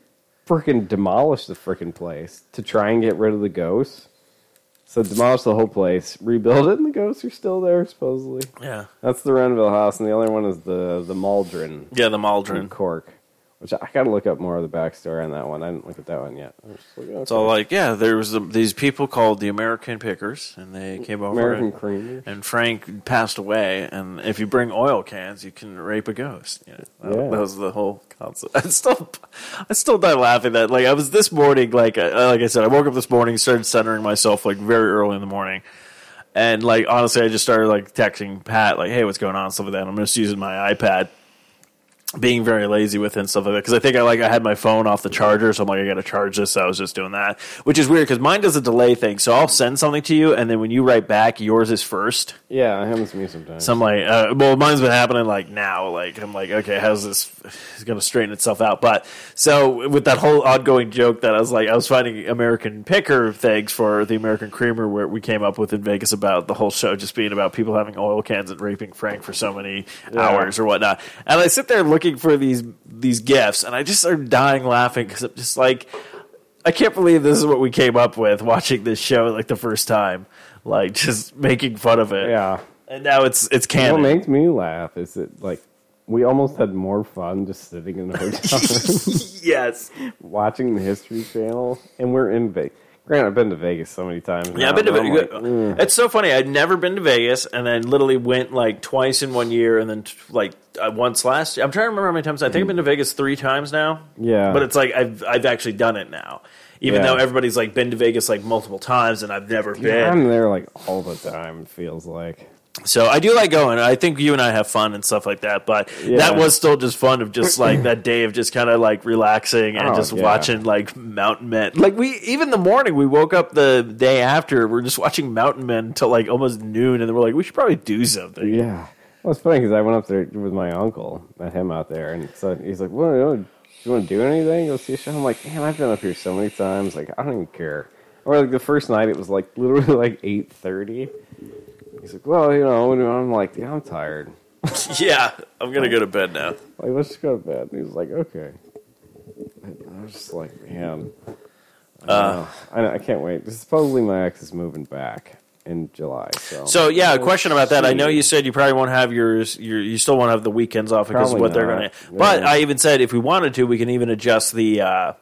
freaking demolished the freaking place to try and get rid of the ghosts. So demolish the whole place, rebuild it, and the ghosts are still there supposedly. Yeah. That's the Renvyle House, and the other one is the the Maldron. Yeah, the in Maldron. Cork, which I got to look up more of the backstory on that one. I didn't look at that one yet. I like, It's all like, yeah, there was the, these people called the American Pickers, and they came over. American and, Creamer. and Frank passed away. And if you bring oil cans, you can rape a ghost. You know, that, Yeah. that was the whole concept. I still, I still die laughing that. Like I was this morning, like uh, like I said, I woke up this morning, started centering myself like very early in the morning. And like honestly, I just started like texting Pat, like, "Hey, what's going on?" Stuff like that. I'm just using my iPad, being very lazy with it and stuff like that because I think I like I had my phone off the charger, so I'm like I got to charge this. So I was just doing that, which is weird because mine does a delay thing. So I'll send something to you, and then when you write back, yours is first. Yeah, it happens to me sometimes. So I'm like, uh, well, mine's been happening like now. Like I'm like, okay, how's this? It's gonna straighten itself out. But so with that whole ongoing joke that I was like, I was finding American Picker things for the American Creamer where we came up with in Vegas about the whole show just being about people having oil cans and raping Frank for so many hours or whatnot. And I sit there looking for these these gifts, and I just started dying laughing because I'm just like. I can't believe this is what we came up with watching this show like the first time, like just making fun of it. yeah. And now it's it's canon. What makes me laugh is that like we almost had more fun just sitting in the hotel room yes. watching the History Channel, and we're in Vegas. Granted, I've been to Vegas so many times. Yeah, I've been to Vegas. It's so funny. I'd never been to Vegas, and then literally went like twice in one year, and then like uh, once last. year. I'm trying to remember how many times. I think I've been to Vegas three times now. Yeah. but it's like I've I've actually done it now. Even Yeah. though everybody's like been to Vegas like multiple times, and I've never been. I'm there like all the time. It feels like. So I do like going. I think you and I have fun and stuff like that. But Yeah. that was still just fun of just like that day of just kind of like relaxing and Oh, just yeah. watching like Mountain Men. Like we even the morning we woke up the day after we're just watching Mountain Men until like almost noon, and then we're like we should probably do something. Yeah. Well, it's funny because I went up there with my uncle, met him out there, and so he's like, "What? do you want to do anything? Go see a show?" I'm like, "Man, I've been up here so many times. Like, I don't even care." Or like the first night, it was like literally like eight thirty. He's like, "Well, you know," and I'm like, "Yeah, I'm tired. yeah, I'm gonna go to bed now. Like, let's just go to bed." And he's like, "Okay." And I was just like, "Man, I, uh, I, know, I can't wait." Supposedly, my ex is moving back in July. So, So yeah, a question about that. I know you said you probably won't have yours. Your, you still won't have the weekends off because of what they're going to. But Yeah. I even said if we wanted to, we can even adjust the uh,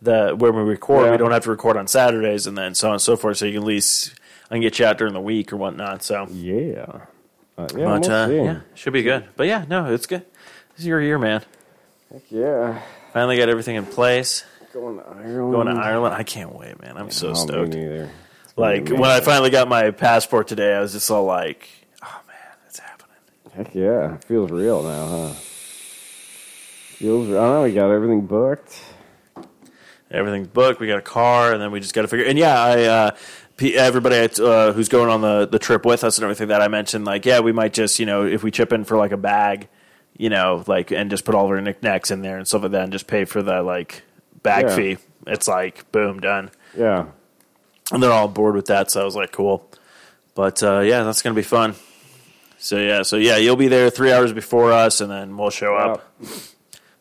the where we record. Yeah. We don't have to record on Saturdays and then so on and so forth. So you can at least. I can get you out during the week or whatnot. So, Yeah. Uh, yeah, but we'll uh, yeah, should be good. But yeah, no, it's good. This is your year, man. Heck yeah. Finally got everything in place. Going to Ireland. Going to Ireland, I can't wait, man. I'm so Oh, me stoked. Like when I finally got my passport today, I was just all like, "Oh man, it's happening." Heck yeah. It feels real now, huh? Feels real. I know. We got everything booked. Everything's booked. We got a car, and then we just got to figure. And yeah, I uh, everybody uh, who's going on the the trip with us and everything that I mentioned, like, yeah, we might just you know if we chip in for like a bag, you know, like and just put all of our knickknacks in there and stuff like that, and just pay for the like bag Yeah. fee. It's like boom, done. Yeah. and they're all on board with that. So I was like, cool. But uh, yeah, that's gonna be fun. So yeah, so yeah, you'll be there three hours before us, and then we'll show up.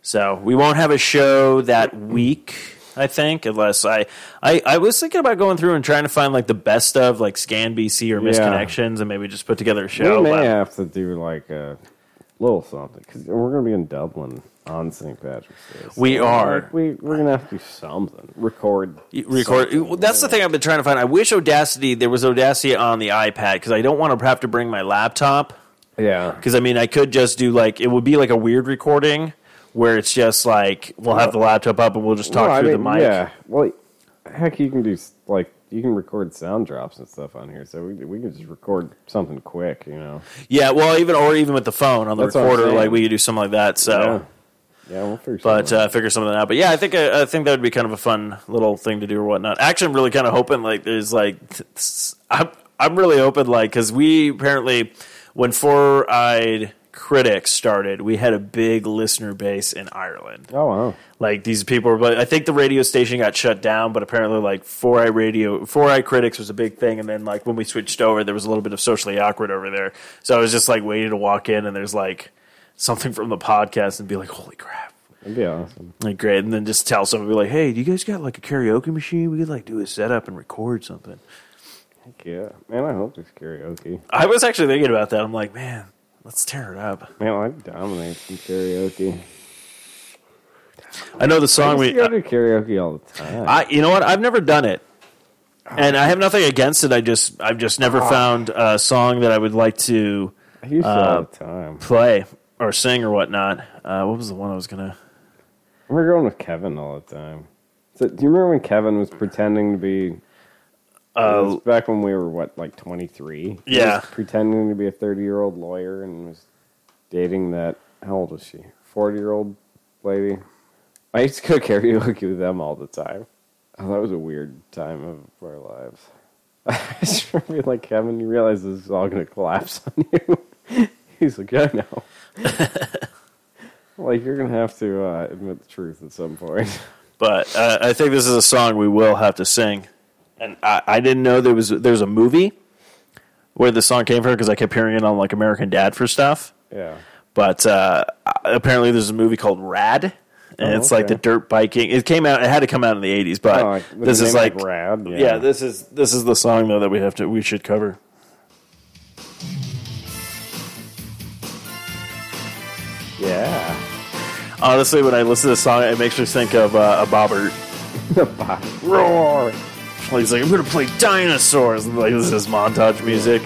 So we won't have a show that week, I think, unless I, I I was thinking about going through and trying to find like the best of like Scan BC or Yeah. Misconnections, and maybe just put together a show. we may but- have to do like a little something because we're going to be in Dublin on St. Patrick's Day. So, We are. like, we we're going to have to do something. Record. You record. something, well, that's the thing I've been trying to find. I wish Audacity there was Audacity on the iPad because I don't want to have to bring my laptop. Yeah. Because I mean, I could just do like it would be like a weird recording where it's just like we'll have the laptop up and we'll just talk I through mean, the mic. Yeah. Well, heck, you can do like you can record sound drops and stuff on here, so we we could just record something quick, you know. Yeah, well, even or even with the phone on the That's recorder, like we could do something like that. So, Yeah. Yeah, we'll figure but something. uh, figure something out. But yeah, I think I, I think that would be kind of a fun little thing to do or whatnot. Actually, I'm really kind of hoping like there's like I'm I'm really hoping like because we apparently when Four Eyed Critics started, we had a big listener base in Ireland. oh wow. like these people were but i think the radio station got shut down but apparently like four eye radio four eye critics was a big thing and then like when we switched over there was a little bit of socially awkward over there so i was just like waiting to walk in and there's like something from the podcast and be like holy crap That'd be awesome. like great and then just tell somebody like hey do you guys got like a karaoke machine we could like do a setup and record something Heck yeah. Man, I hope there's karaoke. i was actually thinking about that i'm like man let's tear it up Man, I'd dominate some karaoke. i know the song used we go to karaoke all the time. I, you know what? I've never done it, and I have nothing against it. I just, I've just never found a song that I would like to I used to uh, all the time. play or sing or whatnot. Uh, what was the one I was gonna? I remember going with Kevin all the time. So, do you remember when Kevin was pretending to be? Uh, back when we were what, like twenty three? Yeah. pretending to be a thirty year old lawyer and was dating that. How old was she? Forty year old lady. I used to go karaoke with them all the time. Oh, that was a weird time of our lives. I just remember like Kevin. You realize this is all going to collapse on you. He's like, I know. like you're going to have to uh, admit the truth at some point. but uh, I think this is a song we will have to sing. And I, I didn't know there was there's a movie where the song came from because I kept hearing it on like American Dad for stuff. yeah. But uh, apparently, there's a movie called Rad, and Oh, it's like the dirt biking. It came out. It had to come out in the '80s, but Oh, this is like Rad. Yeah. yeah. This is this is the song though that we have to we should cover. yeah. Honestly, when I listen to this song, it makes me think of uh, a Bobbert. Roar. Like, He's like, I'm gonna play dinosaurs. And like this is montage music.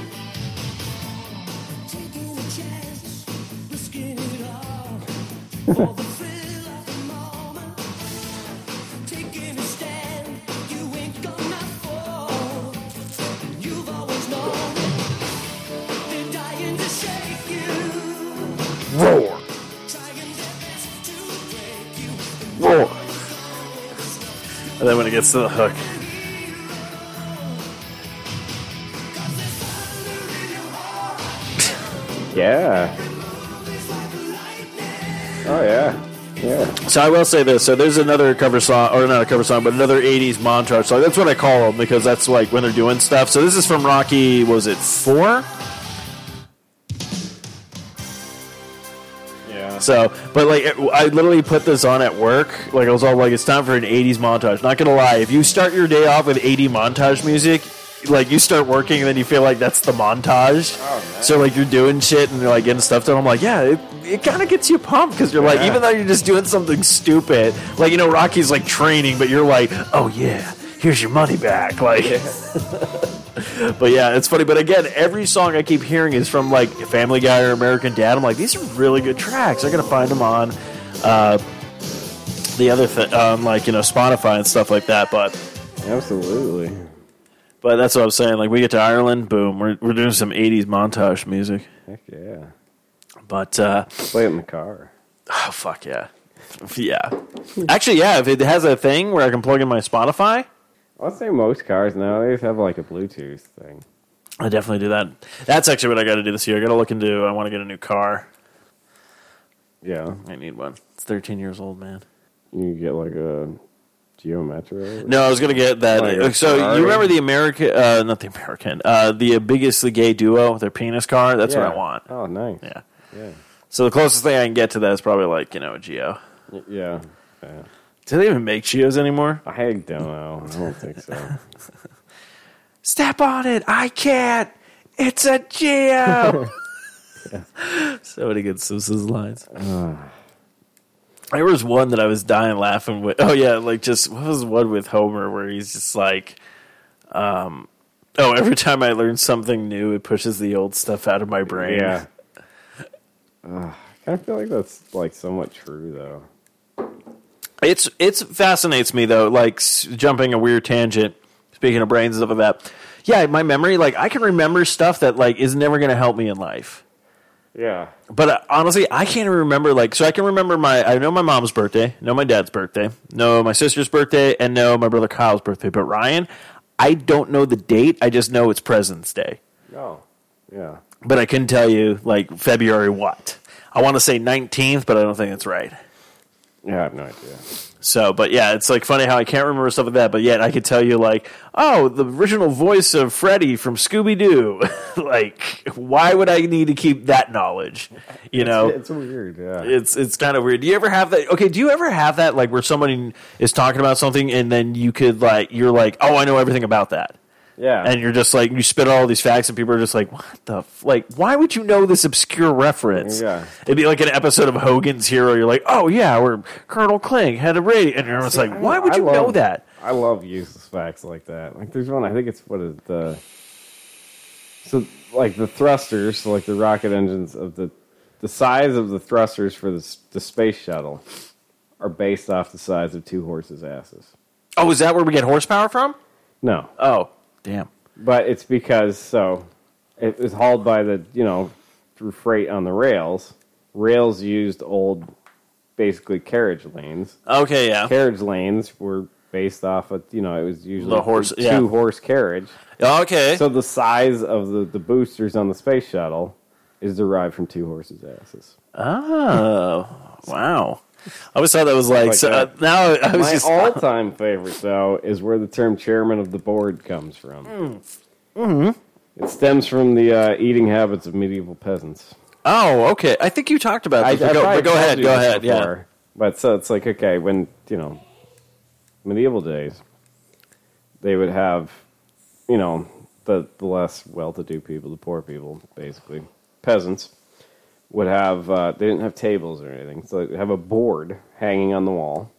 Roar, roar. And then when it gets to the hook, Yeah. Oh yeah. Yeah. So I will say this. So there's another cover song, or not a cover song, but another '80s montage song. That's what I call them because that's like when they're doing stuff. So this is from Rocky. Was it four? Yeah. So, but like, it- I literally put this on at work. Like, I was all like, "It's time for an '80s montage." Not gonna lie, if you start your day off with '80 montage music, like you start working and then you feel like that's the montage. so like you're doing shit and you're like getting stuff done. I'm like, yeah, it, it kind of gets you pumped because you're like, even though you're just doing something stupid, like you know, Rocky's like training, but you're like, oh yeah, here's your money back. Like, but yeah, it's funny. But again, every song I keep hearing is from like Family Guy or American Dad. I'm like, these are really good tracks. I gotta find them on uh, the other thing, on like you know Spotify and stuff like that. But Absolutely. But that's what I'm saying. Like we get to Ireland, boom, we're we're doing some '80s montage music. Heck yeah. But uh, Play it in the car. oh fuck yeah, yeah. Actually, yeah. If it has a thing where I can plug in my Spotify, I'd say most cars nowadays have like a Bluetooth thing. I definitely do that. That's actually what I got to do this year. I got to look into. I want to get a new car. Yeah. I need one. It's 13 years old, man. You get like a Geo Metro. No, I was gonna get that. Like so Ferrari? you remember the American, uh, not the American, uh, the biggest gay duo, their penis car? That's what I want. Oh, nice. Yeah. Yeah. So the closest thing I can get to that is probably like you know a Geo. Yeah. yeah. Do they even make Geos anymore? I don't know. I don't think so. Step on it. I can't. It's a Geo. So many good Simpsons lines. There was one that I was dying laughing with. Oh yeah, like just what was one with Homer where he's just like, um, oh, every time I learn something new, it pushes the old stuff out of my brain. yeah. Ugh, I feel like that's like somewhat true though. It's it's fascinates me though. Like s- jumping a weird tangent. Speaking of brains and stuff like that. Yeah, my memory, like I can remember stuff that like is never going to help me in life. Yeah. But uh, honestly, I can't even remember. Like, so I can remember my. I know my mom's birthday, know my dad's birthday, know my sister's birthday, and know my brother Kyle's birthday. But Ryan, I don't know the date. I just know it's President's Day. Oh. Yeah. But I couldn't tell you like February what. I want to say nineteenth, but I don't think that's right. Yeah, I have no idea. So, but yeah, it's like funny how I can't remember stuff like that, but yet I could tell you like, oh, the original voice of Freddy from Scooby Doo. like, why would I need to keep that knowledge? You know, It's weird. Yeah. it's it's kind of weird. Do you ever have that? Okay, do you ever have that like where somebody is talking about something and then you could like you're like, oh, I know everything about that, yeah. and you're just like you spit all these facts and people are just like, what the f-? like? Why would you know this obscure reference? Yeah. it'd be like an episode of Hogan's Hero. You're like, oh yeah, where Colonel Klink had a radio, and you're like, I- why would I you love- know that? I love useless facts like that. Like there's one I think it's what is the so like the thrusters, so like the rocket engines of the the size of the thrusters for the the space shuttle are based off the size of two horses' asses. Oh, is that where we get horsepower from? No, Oh, damn. but it's because so it was hauled by the you know through freight on the rails. Rails used old, basically carriage lanes. Okay, yeah. Carriage lanes were based off of you know it was usually The horse- two yeah. horse carriage. Okay. So the size of the, the boosters on the space shuttle is derived from two horses' asses. oh, wow. I always thought that was like, Like so, uh, now I was My just all time favorite though is where the term chairman of the board comes from. Mm-hmm. It stems from the uh, eating habits of medieval peasants. Oh, okay. I think you talked about this. but go, but go ahead. Go this ahead. Yeah. But so it's like okay, when you know medieval days, they would have, you know, the the less well-to-do people, the poor people, basically peasants, would have. Uh, they didn't have tables or anything, so they'd have a board hanging on the wall,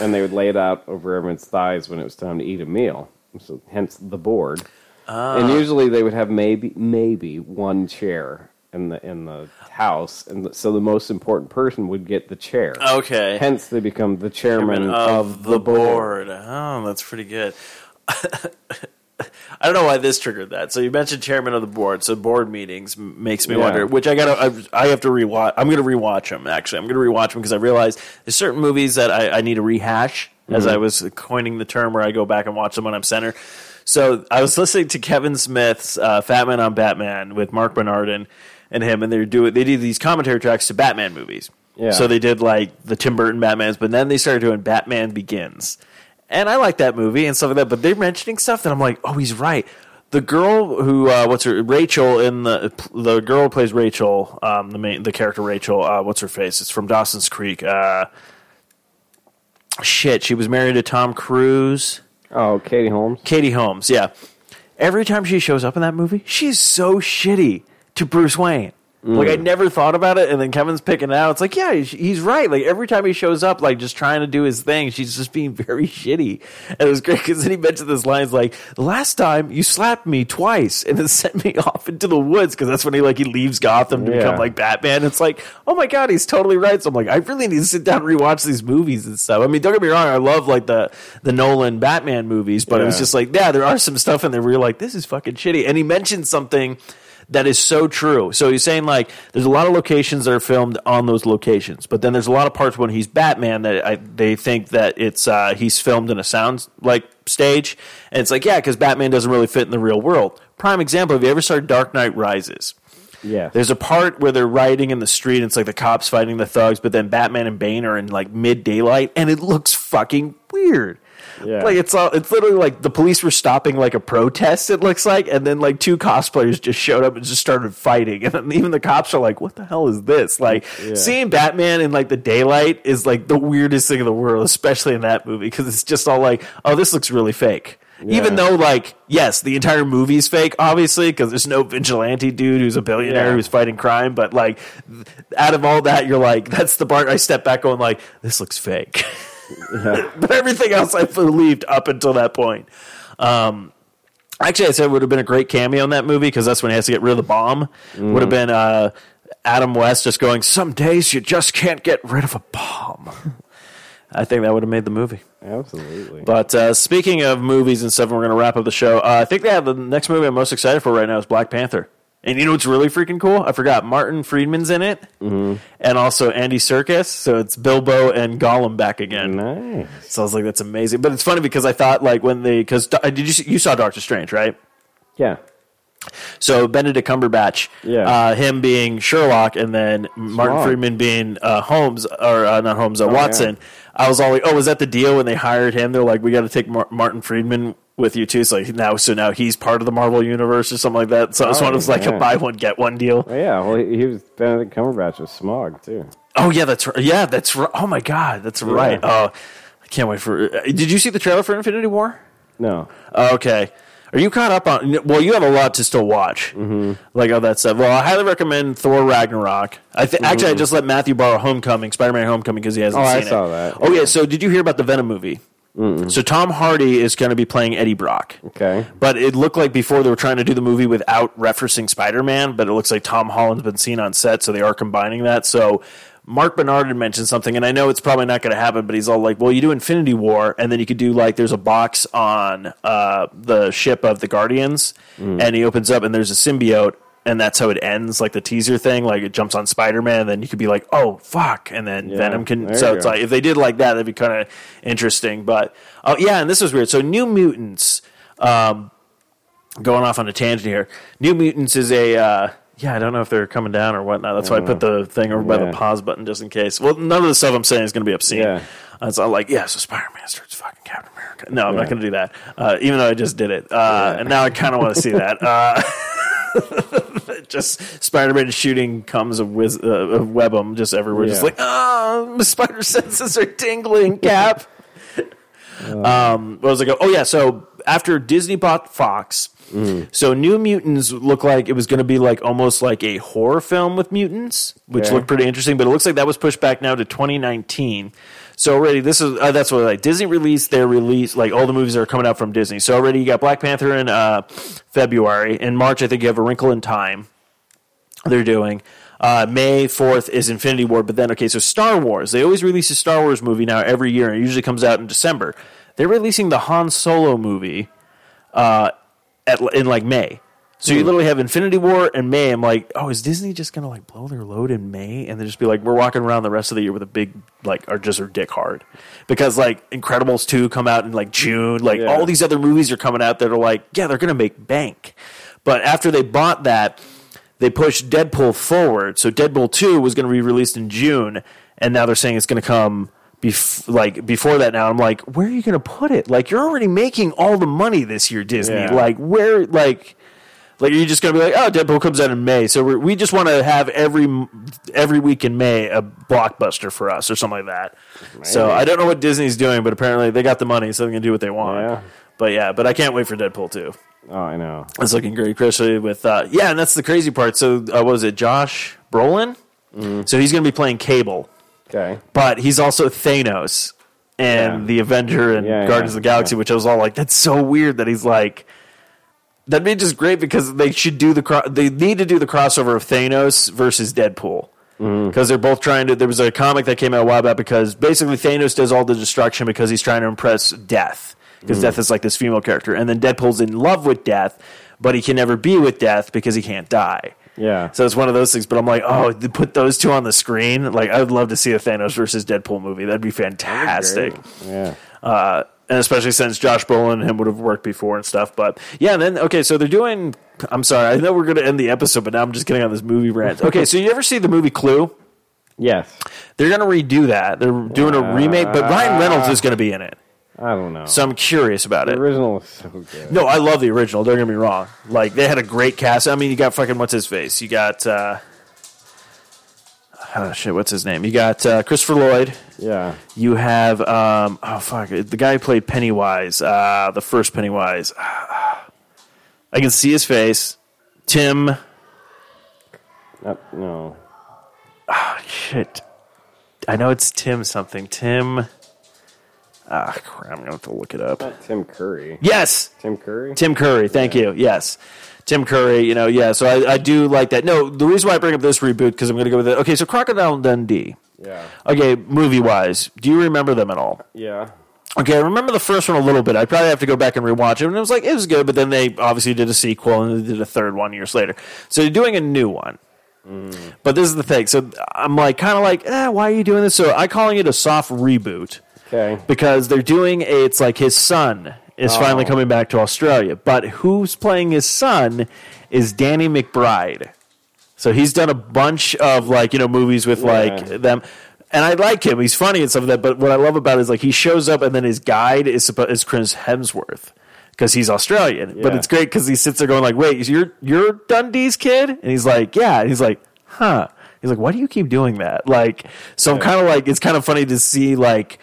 and they would lay it out over everyone's thighs when it was time to eat a meal. So hence the board. And usually they would have maybe maybe one chair in the in the house, and so the most important person would get the chair. Okay. Hence, they become the chairman Chairman of, the board. Oh, that's pretty good. I don't know why this triggered that. So you mentioned chairman of the board. So board meetings m- makes me Yeah. wonder. Which I gotta, I, I have to rewatch. I'm gonna rewatch them. Actually, I'm gonna rewatch them because I realized there's certain movies that I, I need to rehash. As Mm-hmm. I was coining the term, where I go back and watch them when I'm center. So I was listening to Kevin Smith's uh, Fat Man on Batman with Marc Bernardin and him, and they do it they did these commentary tracks to Batman movies. Yeah. So they did like the Tim Burton Batmans, but then they started doing Batman Begins. And I like that movie and stuff like that, but they're mentioning stuff that I'm like, oh, he's right. The girl who, uh, what's her, Rachel in the, the girl who plays Rachel, um, the main, the character Rachel, uh, what's her face? It's from Dawson's Creek. Uh, shit, she was married to Tom Cruise. Oh, Katie Holmes. Katie Holmes, yeah. Every time she shows up in that movie, she's so shitty to Bruce Wayne. Like I mm. never thought about it, and then Kevin's picking it out. It's like, yeah, he's, right. Like every time he shows up, like just trying to do his thing, she's just being very shitty. And it was great because then he mentioned this line, it's like, last time you slapped me twice and then sent me off into the woods because that's when he like he leaves Gotham to Yeah. become like Batman. It's like, oh my god, he's totally right. So I'm like, I really need to sit down and rewatch these movies and stuff. I mean, don't get me wrong, I love like the the Nolan Batman movies, but it was just like, yeah, there are some stuff in there where you're like, this is fucking shitty. And he mentioned something that is so true. So he's saying like there's a lot of locations that are filmed on those locations, but then there's a lot of parts when he's Batman that I, they think that it's uh, he's filmed in a sound like stage, and it's like yeah, because Batman doesn't really fit in the real world. Prime example: Have you ever saw Dark Knight Rises? Yeah. There's a part where they're riding in the street. And it's like the cops fighting the thugs, but then Batman and Bane are in like mid daylight, and it looks fucking weird. Yeah. Like it's all it's literally like the police were stopping like a protest. It looks like, and then like two cosplayers just showed up and just started fighting, and even the cops are like, "What the hell is this?" Like Yeah. seeing Batman in like the daylight is like the weirdest thing in the world, especially in that movie because it's just all like, "Oh, this looks really fake." Even though, like, yes, the entire movie's fake, obviously, because there's no vigilante dude who's a billionaire Yeah. who's fighting crime. But like, out of all that, you're like, that's the part I step back going like, this looks fake. but everything else I believed up until that point. Um, actually, I said it would have been a great cameo in that movie because that's when he has to get rid of the bomb. Would have been uh, Adam West just going, "Some days you just can't get rid of a bomb." I think that would have made the movie. Absolutely. But uh, speaking of movies and stuff, and we're going to wrap up the show. Uh, I think they have the next movie I'm most excited for right now is Black Panther. And you know what's really freaking cool? I forgot Martin Freeman's in it, Mm-hmm. and also Andy Serkis. So it's Bilbo and Gollum back again. nice. So I was like, that's amazing. But it's funny because I thought like when they because did you you saw Doctor Strange right? Yeah. So Benedict Cumberbatch, Yeah. uh, him being Sherlock, and then Martin. Freeman being uh, Holmes or uh, not Holmes, uh, Watson. I was all like, "Oh, was that the deal when they hired him? They're like, we got to take Mar- Martin Freeman with you too." So like, now, so now he's part of the Marvel universe or something like that. So this Oh, one was like a buy one get one deal. Well, yeah. Well, he, he was Benedict Cumberbatch with Smaug too. Oh yeah, that's right. Yeah, that's right. Oh my god, that's right. Oh, I can't wait for. Uh, did you see the trailer for Infinity War? No. Okay. Are you caught up on? Well, you have a lot to still watch, mm-hmm. like all that stuff. Well, I highly recommend Thor Ragnarok. I th- actually I just let Matthew borrow Homecoming, Spider-Man Homecoming, because he hasn't Oh, I seen it. saw that. Oh yeah. So did you hear about the Venom movie? So Tom Hardy is going to be playing Eddie Brock. Okay. But it looked like before they were trying to do the movie without referencing Spider Man, but it looks like Tom Holland's been seen on set, so they are combining that. So Mark Bernard had mentioned something, and I know it's probably not going to happen, but he's all like, well, you do Infinity War, and then you could do like, there's a box on uh, the ship of the Guardians, and he opens up, and there's a symbiote. And that's how it ends, like the teaser thing. Like it jumps on Spider Man, and then you could be like, "Oh fuck!" And then Yeah, Venom can. So it's go. like if they did like that, that'd be kind of interesting. But oh yeah, and this was weird. So New Mutants, um, going off on a tangent here. New Mutants is a uh, yeah. I don't know if they're coming down or whatnot. That's why I put the thing over by the Yeah. pause button just in case. Well, none of the stuff I'm saying is going to be obscene. Yeah. Uh, so I'm like, yeah. So Spider Man starts fucking Captain America. No, I'm not going to do that. Uh, even though I just did it, uh, and now I kind of want to see that. Uh, just Spider-Man shooting comes of, wiz- uh, of Webum just everywhere, just Yeah. like, oh, my spider senses are tingling, Cap. um, what was I go? Oh yeah, so after Disney bought Fox, so New Mutants looked like it was going to be like almost like a horror film with mutants, which Okay. looked pretty interesting. But it looks like that was pushed back now to 2019. So already, this is uh, that's what like Disney released their release like all the movies that are coming out from Disney. So already you got Black Panther in uh, February. In March, I think you have A Wrinkle in Time. They're doing. Uh, May 4th is Infinity War, but then, okay, so Star Wars. They always release a Star Wars movie now every year, and it usually comes out in December. They're releasing the Han Solo movie uh, at, in like May. So you hmm. literally have Infinity War and May. I'm like, oh, is Disney just gonna like blow their load in May and then just be like, we're walking around the rest of the year with a big like, or just our dick hard because like Incredibles two come out in like June. Like Yeah. all these other movies are coming out that are like, yeah, they're gonna make bank. But after they bought that, they pushed Deadpool forward. So Deadpool two was gonna be released in June, and now they're saying it's gonna come. Bef- like before that now i'm like where are you going to put it like you're already making all the money this year disney Yeah. like where like like, are you just going to be like, oh, Deadpool comes out in May, so we're, we just want to have every every week in May a blockbuster for us or something like that. So I don't know what Disney's doing, but apparently they got the money, so they can do what they want. Yeah. But yeah, but I can't wait for Deadpool too. Oh, I know. It's looking great, especially with uh, yeah, and that's the crazy part. So uh, what was it Josh Brolin? So he's going to be playing Cable, Okay. but he's also Thanos and Yeah. the Avenger and Yeah, Guardians of the Galaxy, which I was all like, that's so weird that he's like. That'd be just great because they should do the cro- they need to do the crossover of Thanos versus Deadpool Mm-hmm. because they're both trying to. There was a comic that came out a while back because basically Thanos does all the destruction because he's trying to impress Death because Mm-hmm. Death is like this female character, and then Deadpool's in love with Death, but he can never be with Death because he can't die. Yeah. So it's one of those things. But I'm like, oh, put those two on the screen, like I would love to see a Thanos versus Deadpool movie. That'd be fantastic. Yeah. Uh, and especially since Josh Brolin and him would have worked before and stuff. But yeah, and then okay, so they're doing. I'm sorry, I know we're going to end the episode, but now I'm just getting on this movie rant. Okay, so you ever see the movie Clue? Yes. They're going to redo that. They're doing a remake, but Ryan Reynolds is going to be in it. I don't know. So I'm curious about it. the it. original is so good. No, I love the original. Don't get me wrong. Like they had a great cast. I mean, you got fucking what's his face. You got uh, oh shit, what's his name? You got uh, Christopher Lloyd. Yeah. You have um, oh fuck, the guy who played Pennywise, uh, the first Pennywise. I can see his face. Tim. Not, no. Shit. I know it's Tim something. Tim. Ah, crap. I'm gonna have to look it up. Tim Curry. Yes, Tim Curry? Tim Curry. Thank you. Yes. Tim Curry, you know, yeah. So I, I do like that. No, the reason why I bring up this reboot because I'm going to go with it. Okay, so Crocodile Dundee. Yeah. Okay, movie wise, do you remember them at all? Yeah. Okay, I remember the first one a little bit. I probably have to go back and rewatch it. And it was like it was good, but then they obviously did a sequel and they did a third one years later. So they're doing a new one. But this is the thing. So I'm like kind of like, eh, why are you doing this? So I'm calling it a soft reboot Okay. because they're doing a, it's like his son is finally Oh. coming back to Australia. But who's playing his son is Danny McBride. So he's done a bunch of like, you know, movies with like Yeah. them. And I like him. He's funny and stuff like that. But what I love about it is like he shows up and then his guide is is Chris Hemsworth because he's Australian. But it's great because he sits there going like, "Wait, you're you're Dundee's kid?" And he's like, "Yeah." And he's like, "Huh." He's like, "Why do you keep doing that?" Like, so I'm kind of like, it's kind of funny to see like.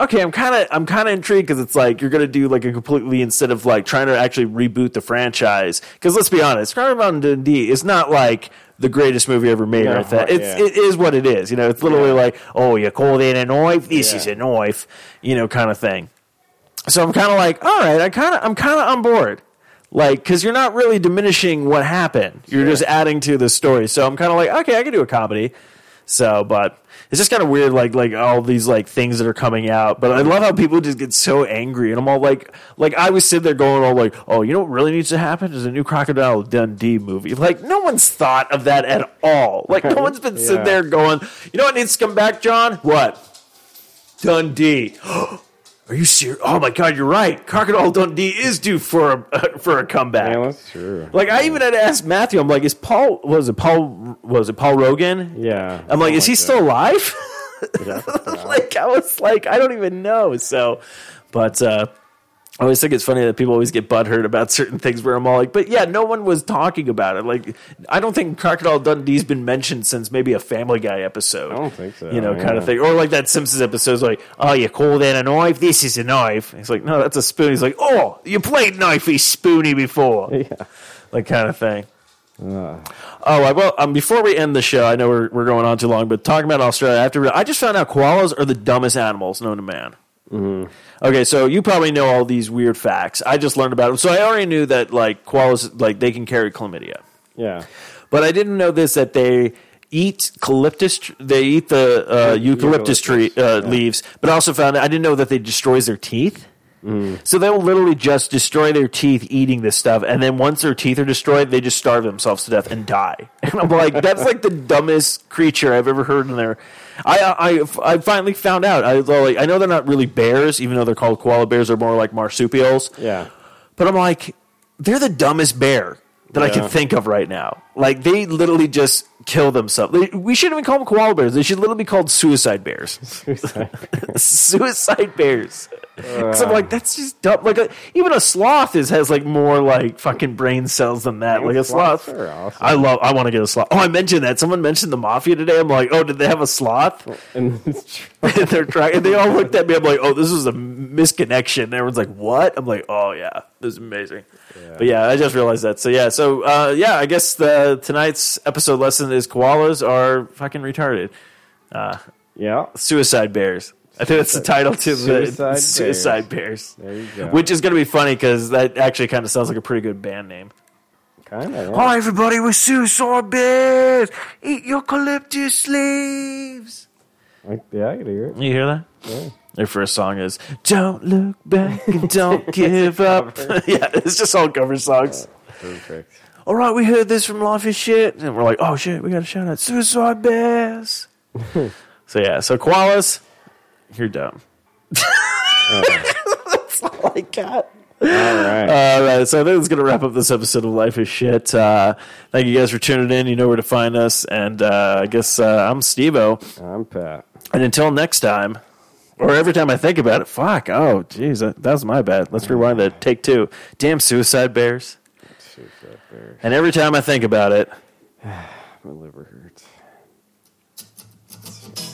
Okay, I'm kind of I'm kind of intrigued because it's like you're gonna do like a completely instead of like trying to actually reboot the franchise. Because let's be honest, Crime Mountain Dundee is not like the greatest movie ever made. No, right? That it's yeah. it is what it is. You know, it's literally Yeah. like, oh, you called in a knife. This Yeah. is a knife. You know, kind of thing. So I'm kind of like, all right, I kind of I'm kind of on board. Like, because you're not really diminishing what happened. You're Sure. just adding to the story. So I'm kind of like, okay, I can do a comedy. So, but it's just kind of weird, like like all these like things that are coming out. But I love how people just get so angry, and I'm all like, like I was sitting there going all like, oh, you know what really needs to happen is a new Crocodile Dundee movie. Like no one's thought of that at all. Like no one's been sitting there going, you know what needs to come back, John? What? Dundee. Are you serious? Oh my God, you're right. Crocodile Dundee is due for a for a comeback. Yeah, that's true. Like I even had to ask Matthew. I'm like, is Paul? Was it Paul? Was it Paul Rogan? Yeah. I'm like, is he still alive? Yeah. like I was like, I don't even know. So, but uh, I always think it's funny that people always get butthurt about certain things. Where I'm all like, but yeah, no one was talking about it. Like, I don't think Crocodile Dundee's been mentioned since maybe a Family Guy episode. I don't think so, You know, kind of thing, or like that Simpsons episode. is like, oh, you call that a knife? This is a knife. He's like, no, that's a spoon. He's like, oh, you played knifey spoony before Yeah. like kind of thing. Uh, Oh, I- well, um, before we end the show, I know we're, we're going on too long, but talking about Australia, I have to. Re- I just found out koalas are the dumbest animals known to man. Mm-hmm. Okay, so you probably know all these weird facts. I just learned about them, so I already knew that like koalas, like they can carry chlamydia, yeah. but I didn't know this that they eat eucalyptus. They eat the uh, eucalyptus tree uh, yeah. leaves, but I also found I didn't know that they destroys their teeth. So they'll literally just destroy their teeth eating this stuff, and then once their teeth are destroyed, they just starve themselves to death and die. And I'm like, that's like the dumbest creature I've ever heard in there. I I, I finally found out. I like, I know they're not really bears, even though they're called koala bears. They're more like marsupials. Yeah. But I'm like, they're the dumbest bear that I can think of right now. Like they literally just kill themselves. We shouldn't even call them koala bears. They should literally be called suicide bears. suicide bears. Because uh. I'm like, that's just dumb. Like a, even a sloth is has like more like fucking brain cells than that. Like a sloth. Awesome. I love. I want to get a sloth. Oh, I mentioned that. Someone mentioned the mafia today. I'm like, oh, did they have a sloth? and and they're trying. And they all looked at me. I'm like, oh, this is a misconnection. Everyone's like, "What?" I'm like, "Oh yeah, this is amazing." But yeah, I just realized that. So yeah, so uh, yeah, I guess the tonight's episode lesson is koalas are fucking retarded. Yeah. Suicide bears. I think that's the title to the Suicide Suicide Bears. There you go. Which is going to be funny because that actually kind of sounds like a pretty good band name. kind of. Hi, everybody, we're Suicide Bears. Eat eucalyptus leaves. Yeah, I can hear it. You hear that? Yeah. Their first song is "Don't Look Back and Don't Give Up." yeah, it's just all cover songs. Perfect. All right, we heard this from Life is Shit, and we're like, "Oh shit, we got to shout out Suicide Bears." so yeah, so koalas, you're dumb. That's all I got. All right. All right, so I think that's going to wrap up this episode of Life is Shit. Uh, thank you guys for tuning in. You know where to find us. And uh, I guess uh, I'm Steve-O. I'm Pat. And until next time, or every time I think about it, fuck, oh, jeez, that, that was my bad. Let's rewind that. Take two. Damn suicide bears. Suicide bear. And every time I think about it, My liver hurts.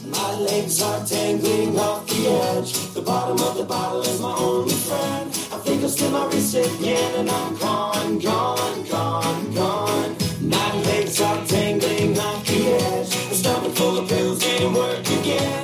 My legs are tangling off the edge. The bottom of the bottle is my only friend. I think I'll still my wrist again, and I'm gone, gone, gone, gone. My legs are tangling off the edge. The stomach full of pills didn't work again.